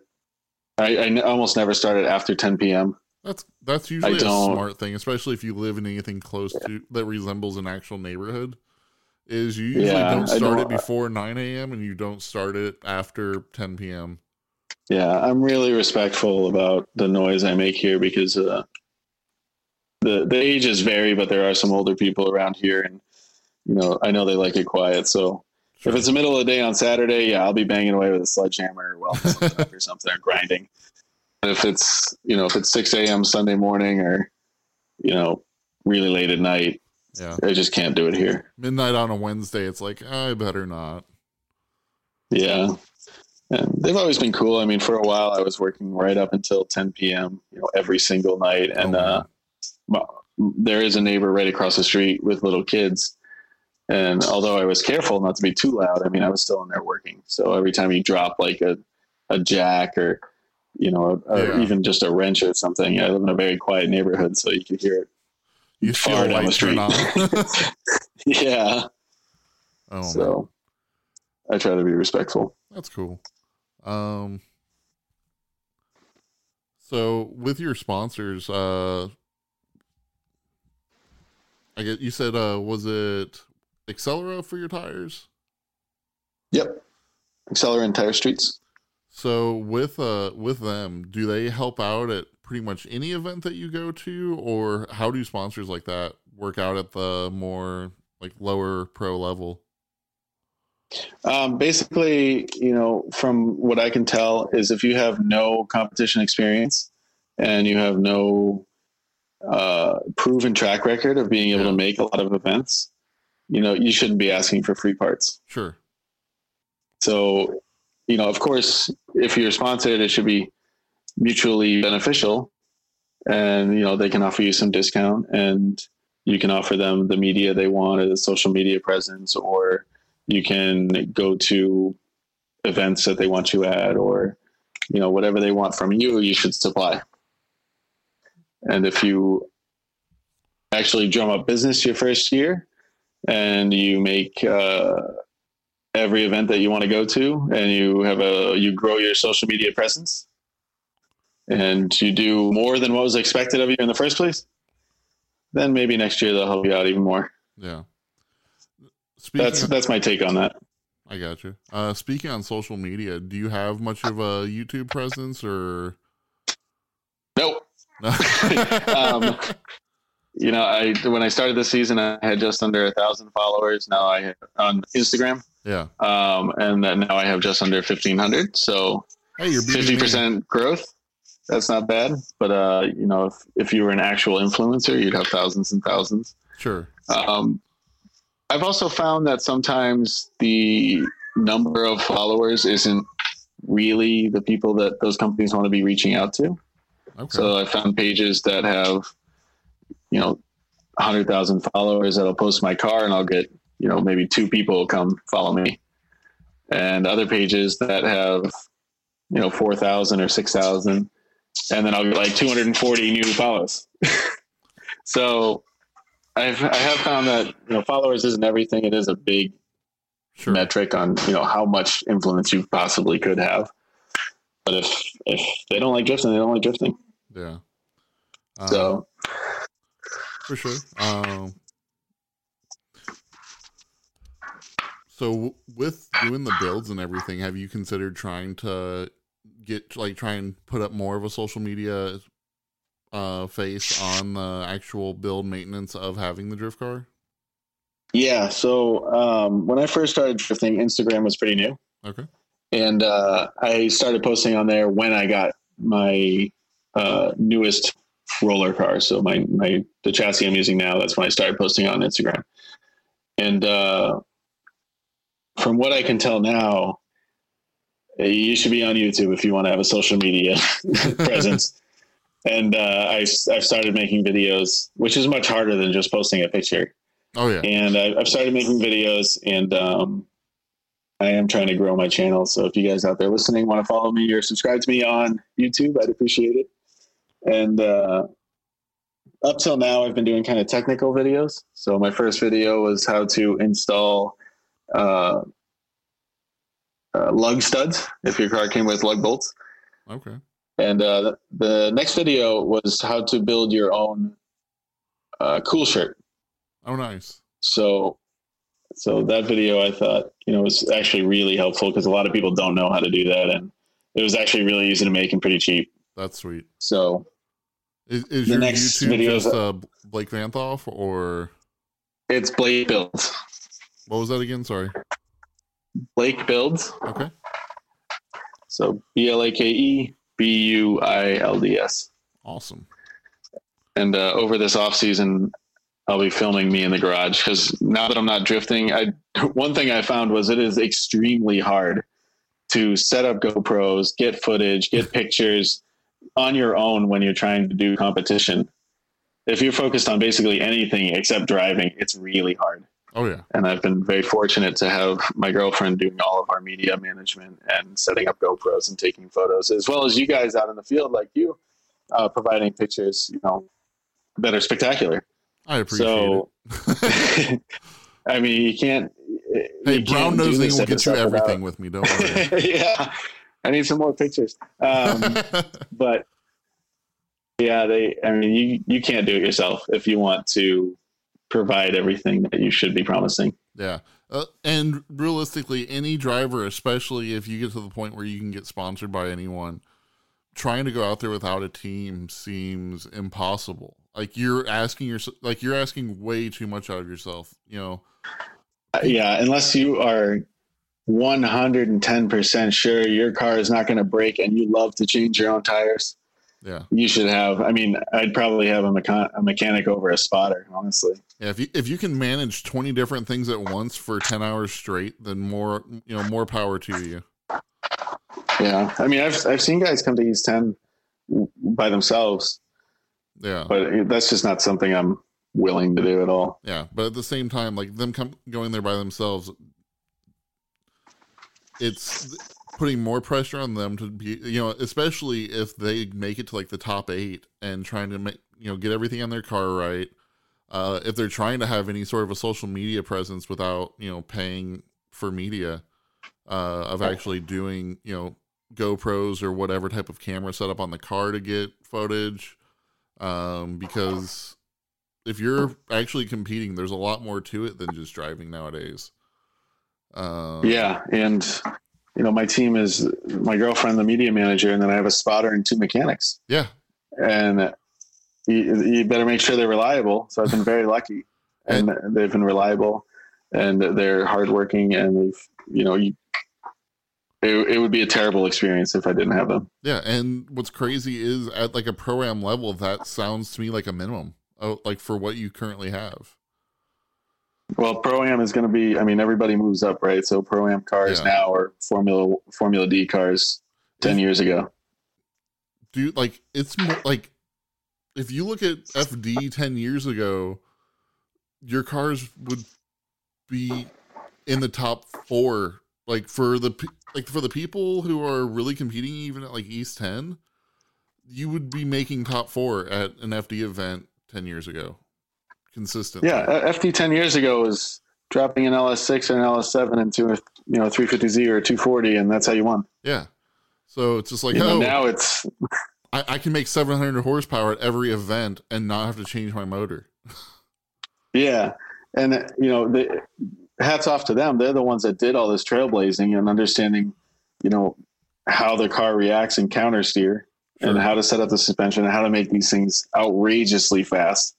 Speaker 2: I almost never start it after 10 p.m.
Speaker 1: That's that's usually a smart thing, especially if you live in anything close to that resembles an actual neighborhood. Is you usually
Speaker 2: Yeah,
Speaker 1: don't start it
Speaker 2: don't-
Speaker 1: before nine a.m. and you don't start it after ten p.m.
Speaker 2: Yeah, I'm really respectful about the noise I make here because uh, the the ages vary, but there are some older people around here, and you know I know they like it quiet. So if it's the middle of the day on Saturday, yeah, I'll be banging away with a sledgehammer something *laughs* or something or grinding. And if it's you know if it's 6 a.m. Sunday morning or you know really late at night,
Speaker 1: yeah,
Speaker 2: I just can't do it here.
Speaker 1: midnight on a Wednesday, it's like I better not.
Speaker 2: Yeah. And they've always been cool. I mean, for a while I was working right up until 10 p.m., you know, every single night. And
Speaker 1: Oh,
Speaker 2: uh, well, there is a neighbor right across the street with little kids. And although I was careful not to be too loud, I mean, I was still in there working. So every time you drop like a, a jack or, you know, or
Speaker 1: Yeah.
Speaker 2: even just a wrench or something, I live in a very quiet neighborhood, so you could hear it.
Speaker 1: You
Speaker 2: Far down the street. *laughs* *laughs* yeah.
Speaker 1: oh, man.
Speaker 2: so I try to be respectful.
Speaker 1: That's cool. Um so with your sponsors, uh I get you said uh was it Accelera for your tires?
Speaker 2: Yep. Accelerant Tire Streets.
Speaker 1: So with uh with them, do they help out at pretty much any event that you go to or how do sponsors like that work out at the more like lower pro level?
Speaker 2: Um, basically, you know, from what I can tell, is if you have no competition experience and you have no uh, proven track record of being able
Speaker 1: Yeah.
Speaker 2: to make a lot of events, you know, you shouldn't be asking for free parts.
Speaker 1: Sure.
Speaker 2: So, you know, of course, if you're sponsored, it should be mutually beneficial, and you know they can offer you some discount, and you can offer them the media they want, or the social media presence, or you can go to events that they want you at, or you know whatever they want from you, you should supply. And if you actually drum up business your first year, and you make uh, every event that you want to go to and you have a you grow your social media presence and you do more than what was expected of you in the first place then maybe next year they'll help you out even more
Speaker 1: Yeah. Speaking
Speaker 2: that's
Speaker 1: of-
Speaker 2: that's my take on that
Speaker 1: I got you. Uh, speaking on social media, do you have much of a YouTube presence or?
Speaker 2: nope *laughs* Um, you know i when i started the season i had just under a thousand followers now i have on instagram
Speaker 1: yeah.
Speaker 2: um, and then now i have just under 1500 so
Speaker 1: Hey, you're
Speaker 2: fifty
Speaker 1: me.
Speaker 2: percent growth. That's not bad, but uh, you know, if if you were an actual influencer, you'd have thousands and thousands.
Speaker 1: Sure.
Speaker 2: Um, I've also found that sometimes the number of followers isn't really the people that those companies want to be reaching out to.
Speaker 1: Okay.
Speaker 2: So I found pages that have, you know, hundred thousand followers that'll post my car, and I'll get, you know, maybe two people come follow me, and other pages that have you know, 4,000 or 6,000. And then I'll get like 240 new follows. *laughs* so I've, I have found that, you know, followers isn't everything. It is a big
Speaker 1: Sure.
Speaker 2: metric on, you know, how much influence you possibly could have. But if, if they don't like drifting, they don't like drifting.
Speaker 1: Yeah. Um,
Speaker 2: So
Speaker 1: for sure. Um, so with doing the builds and everything, have you considered trying to get like try and put up more of a social media uh face on the actual build maintenance of having the drift car?
Speaker 2: Yeah. So um, when I first started drifting, Instagram was pretty new,
Speaker 1: Okay.
Speaker 2: and uh, I started posting on there when I got my uh, newest roller car. So my my the chassis I'm using now. That's when I started posting on Instagram, and uh, from what I can tell now, you should be on YouTube if you want to have a social media *laughs* presence. And uh, I, I've started making videos, which is much harder than just posting a picture
Speaker 1: Oh yeah.
Speaker 2: and I, I've started making videos, and um, I am trying to grow my channel. So if you guys out there listening want to follow me or subscribe to me on YouTube, I'd appreciate it. And uh, up till now, I've been doing kind of technical videos. So my first video was how to install uh, uh, lug studs if your car came with lug bolts.
Speaker 1: Okay.
Speaker 2: And uh, the next video was how to build your own uh, cool shirt.
Speaker 1: Oh nice.
Speaker 2: So, so that video I thought you know was actually really helpful because a lot of people don't know how to do that, and it was actually really easy to make and pretty cheap.
Speaker 1: That's sweet.
Speaker 2: So
Speaker 1: Is, is
Speaker 2: The
Speaker 1: your
Speaker 2: next
Speaker 1: YouTube
Speaker 2: video is-
Speaker 1: just uh, Blake Vanthoff or
Speaker 2: it's Blake Builds.
Speaker 1: What was that again? Sorry.
Speaker 2: Blake Builds.
Speaker 1: Okay.
Speaker 2: So B L A K E B U I L D S.
Speaker 1: Awesome.
Speaker 2: And uh, over this off season, I'll be filming me in the garage because now that I'm not drifting, I *laughs* one thing I found was it is extremely hard to set up GoPros, get footage, get *laughs* pictures on your own when you're trying to do competition. If you're focused on basically anything except driving, it's really hard.
Speaker 1: Oh yeah.
Speaker 2: And I've been very fortunate to have my girlfriend doing all of our media management and setting up GoPros and taking photos, as well as you guys out in the field like you, uh, providing pictures, you know, that are spectacular.
Speaker 1: I appreciate
Speaker 2: So,
Speaker 1: it. *laughs*
Speaker 2: I mean, you can't.
Speaker 1: Hey,
Speaker 2: you
Speaker 1: brown nosing will get you
Speaker 2: stuff without-
Speaker 1: everything with me. Don't worry. *laughs*
Speaker 2: yeah, I need some more pictures. Um, *laughs* but yeah, they. I mean, you you can't do it yourself if you want to provide everything that you should be promising.
Speaker 1: yeah. Uh, and realistically, any driver, especially if you get to the point where you can get sponsored by anyone, trying to go out there without a team seems impossible. Like you're asking yourself, like you're asking way too much out of yourself. You know.
Speaker 2: Uh, yeah, unless you are 110% sure your car is not going to break and you love to change your own tires,
Speaker 1: Yeah.
Speaker 2: you should have. I mean, I'd probably have a, mechan- a mechanic over a spotter, honestly.
Speaker 1: Yeah, if you if you can manage twenty different things at once for ten hours straight, then more you know more power to you.
Speaker 2: Yeah. I mean, I've, I've seen guys come to East 10 by themselves,
Speaker 1: Yeah,
Speaker 2: but that's just not something I'm willing to do at all.
Speaker 1: yeah, but at the same time, like them come going there by themselves, it's putting more pressure on them to be you know especially if they make it to like the top eight and trying to make you know get everything on their car right. Uh, if they're trying to have any sort of a social media presence without you know paying for media uh, of actually doing you know GoPros or whatever type of camera set up on the car to get footage. Um, because if you're actually competing, there's a lot more to it than just driving nowadays. Um,
Speaker 2: Yeah. And, you know, my team is my girlfriend, the media manager, and then I have a spotter and two mechanics.
Speaker 1: yeah,
Speaker 2: and you, you better make sure they're reliable. So I've been very lucky, *laughs* and they've been reliable, and they're hardworking, and they've you know you. It, it would be a terrible experience if I didn't have them.
Speaker 1: yeah. And what's crazy is at like a pro am level, that sounds to me like a minimum, oh, like for what you currently have.
Speaker 2: Well, pro am is going to be. I mean, everybody moves up, right? So pro am cars
Speaker 1: Yeah.
Speaker 2: now are Formula Formula D cars ten years ago.
Speaker 1: Dude, like it's more like if you look at FD ten years ago, your cars would be in the top four like for the like for the people who are really competing even at like East 10, you would be making top 4 at an FD event 10 years ago. Consistently.
Speaker 2: Yeah, uh, FD ten years ago was dropping an LS6 and an LS7 into a you know 350Z or a 240, and that's how you won.
Speaker 1: Yeah. So it's just like,
Speaker 2: You know,
Speaker 1: oh,
Speaker 2: now it's *laughs*
Speaker 1: I, I can make 700 horsepower at every event and not have to change my motor.
Speaker 2: yeah, and you know, the, hats off to them. They're the ones that did all this trailblazing and understanding, you know, how the car reacts and counter steer, and how to set up the suspension and how to make these things outrageously fast.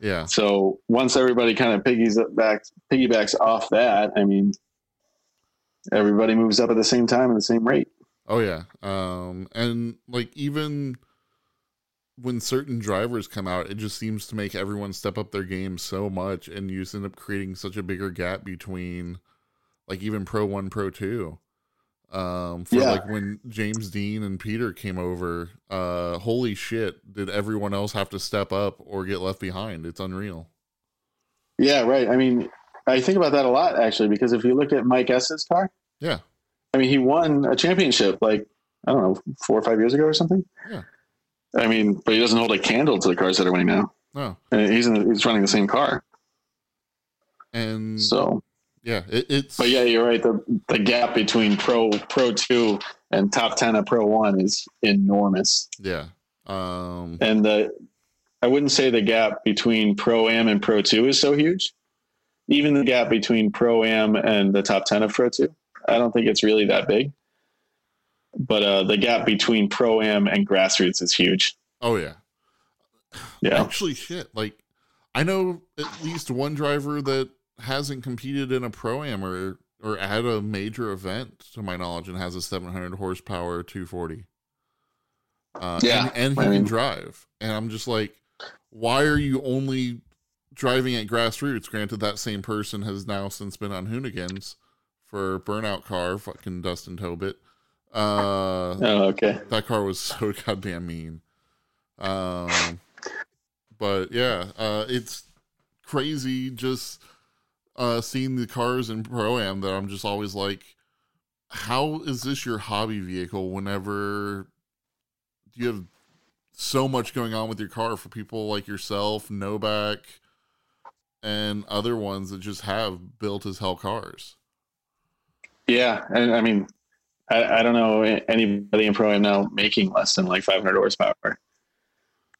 Speaker 1: Yeah.
Speaker 2: So once everybody kind of piggybacks piggybacks off that, I mean, everybody moves up at the same time at the same rate.
Speaker 1: Oh yeah. Um and like even when certain drivers come out, it just seems to make everyone step up their game so much and you end up creating such a bigger gap between like even Pro 1 Pro 2. Um for
Speaker 2: Yeah.
Speaker 1: like when James Deane and Peter came over, uh holy shit, did everyone else have to step up or get left behind? It's unreal.
Speaker 2: Yeah, right. I mean, I think about that a lot actually because if you look at Mike Essa's car,
Speaker 1: Yeah.
Speaker 2: I mean, he won a championship like I don't know four or five years ago or something.
Speaker 1: Yeah.
Speaker 2: I mean, but he doesn't hold a candle to the cars that are winning now.
Speaker 1: No.
Speaker 2: And he's in, he's running the same car.
Speaker 1: And
Speaker 2: So,
Speaker 1: yeah, it, it's
Speaker 2: but yeah, you're right. The the gap between pro pro two and top ten of pro one is enormous.
Speaker 1: yeah. Um
Speaker 2: and the I wouldn't say the gap between pro am and pro two is so huge. Even the gap between pro am and the top ten of pro two, I don't think it's really that big. But uh, the gap between pro am and grassroots is huge.
Speaker 1: oh yeah.
Speaker 2: Yeah,
Speaker 1: Actually, shit. Like, I know at least one driver that hasn't competed in a pro am or or at a major event, to my knowledge, and has a 700 horsepower 240. Uh,
Speaker 2: Yeah,
Speaker 1: and, and he
Speaker 2: I
Speaker 1: can drive. And I'm just like, why are you only driving at grassroots? Granted, that same person has now since been on Hoonigans for Burnout Car, fucking Dustin Tobit. Uh,
Speaker 2: Oh, okay.
Speaker 1: that car was so *laughs* goddamn mean. Um, but yeah, uh, it's crazy just uh, seeing the cars in pro am that I'm just always like, how is this your hobby vehicle? Whenever you have so much going on with your car for people like yourself, Novak, and other ones that just have built as hell cars.
Speaker 2: Yeah, and I mean, I, I don't know anybody in pro am now making less than like 500 horsepower.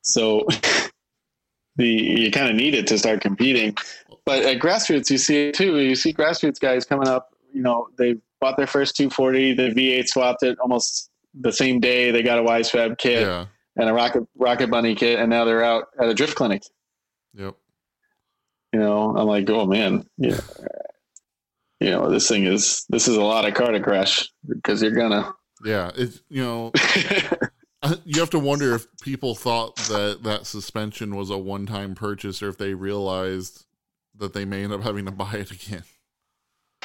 Speaker 2: So *laughs* the you kind of need it to start competing. But at grassroots, you see it too. You see grassroots guys coming up. You know, they bought their first 240. The V8 swapped it almost the same day. They got a Wisefab kit
Speaker 1: Yeah.
Speaker 2: and a Rocket Rocket Bunny kit, and now they're out at a drift clinic.
Speaker 1: Yep.
Speaker 2: You know, I'm like, oh man, yeah. You know, this thing is this is a lot of car to crash because you're gonna.
Speaker 1: Yeah. It's you know. *laughs* Uh, you have to wonder if people thought that that suspension was a one-time purchase or if they realized that they may end up having to buy it again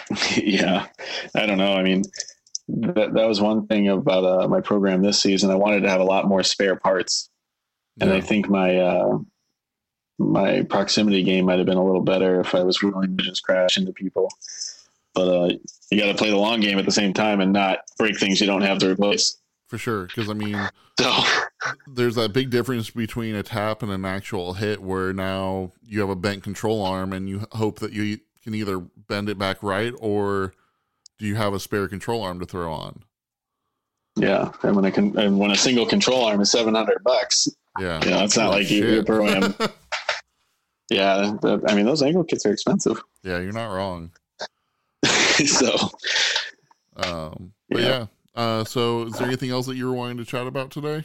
Speaker 1: *laughs*
Speaker 2: yeah, I don't know. I mean, that that was one thing about uh, my program this season. I wanted to have a lot more spare parts, and I think my uh, my proximity game might have been a little better if I was willing to just crash into people. But uh, you got to play the long game at the same time and not break things you don't have to replace.
Speaker 1: for sure because i mean
Speaker 2: So *laughs*
Speaker 1: there's that big difference between a tap and an actual hit where now you have a bent control arm and you hope that you can either bend it back right or do you have a spare control arm to throw on
Speaker 2: yeah, and when I can, and when a single control arm is seven hundred bucks,
Speaker 1: yeah
Speaker 2: you know, it's not
Speaker 1: Oh,
Speaker 2: like you, your
Speaker 1: shit.
Speaker 2: program. *laughs* Yeah, the, I mean those angle kits are expensive.
Speaker 1: yeah you're not wrong *laughs* *laughs*
Speaker 2: so
Speaker 1: um but yeah.
Speaker 2: Yeah.
Speaker 1: uh so is there anything else that you were wanting to chat about today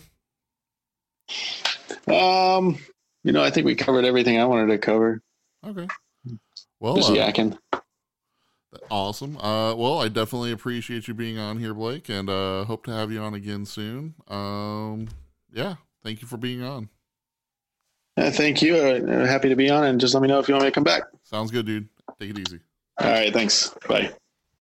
Speaker 2: Um, you know, I think we covered everything I wanted to cover.
Speaker 1: okay well
Speaker 2: Just
Speaker 1: uh,
Speaker 2: yakking.
Speaker 1: Awesome. Uh, well, I definitely appreciate you being on here, Blake, and uh, hope to have you on again soon. Um, yeah, thank you for being on.
Speaker 2: Uh, thank you. Uh, happy to be on, and just let me know if you want me to come back.
Speaker 1: Sounds good, dude. Take it easy.
Speaker 2: All right, thanks. Bye.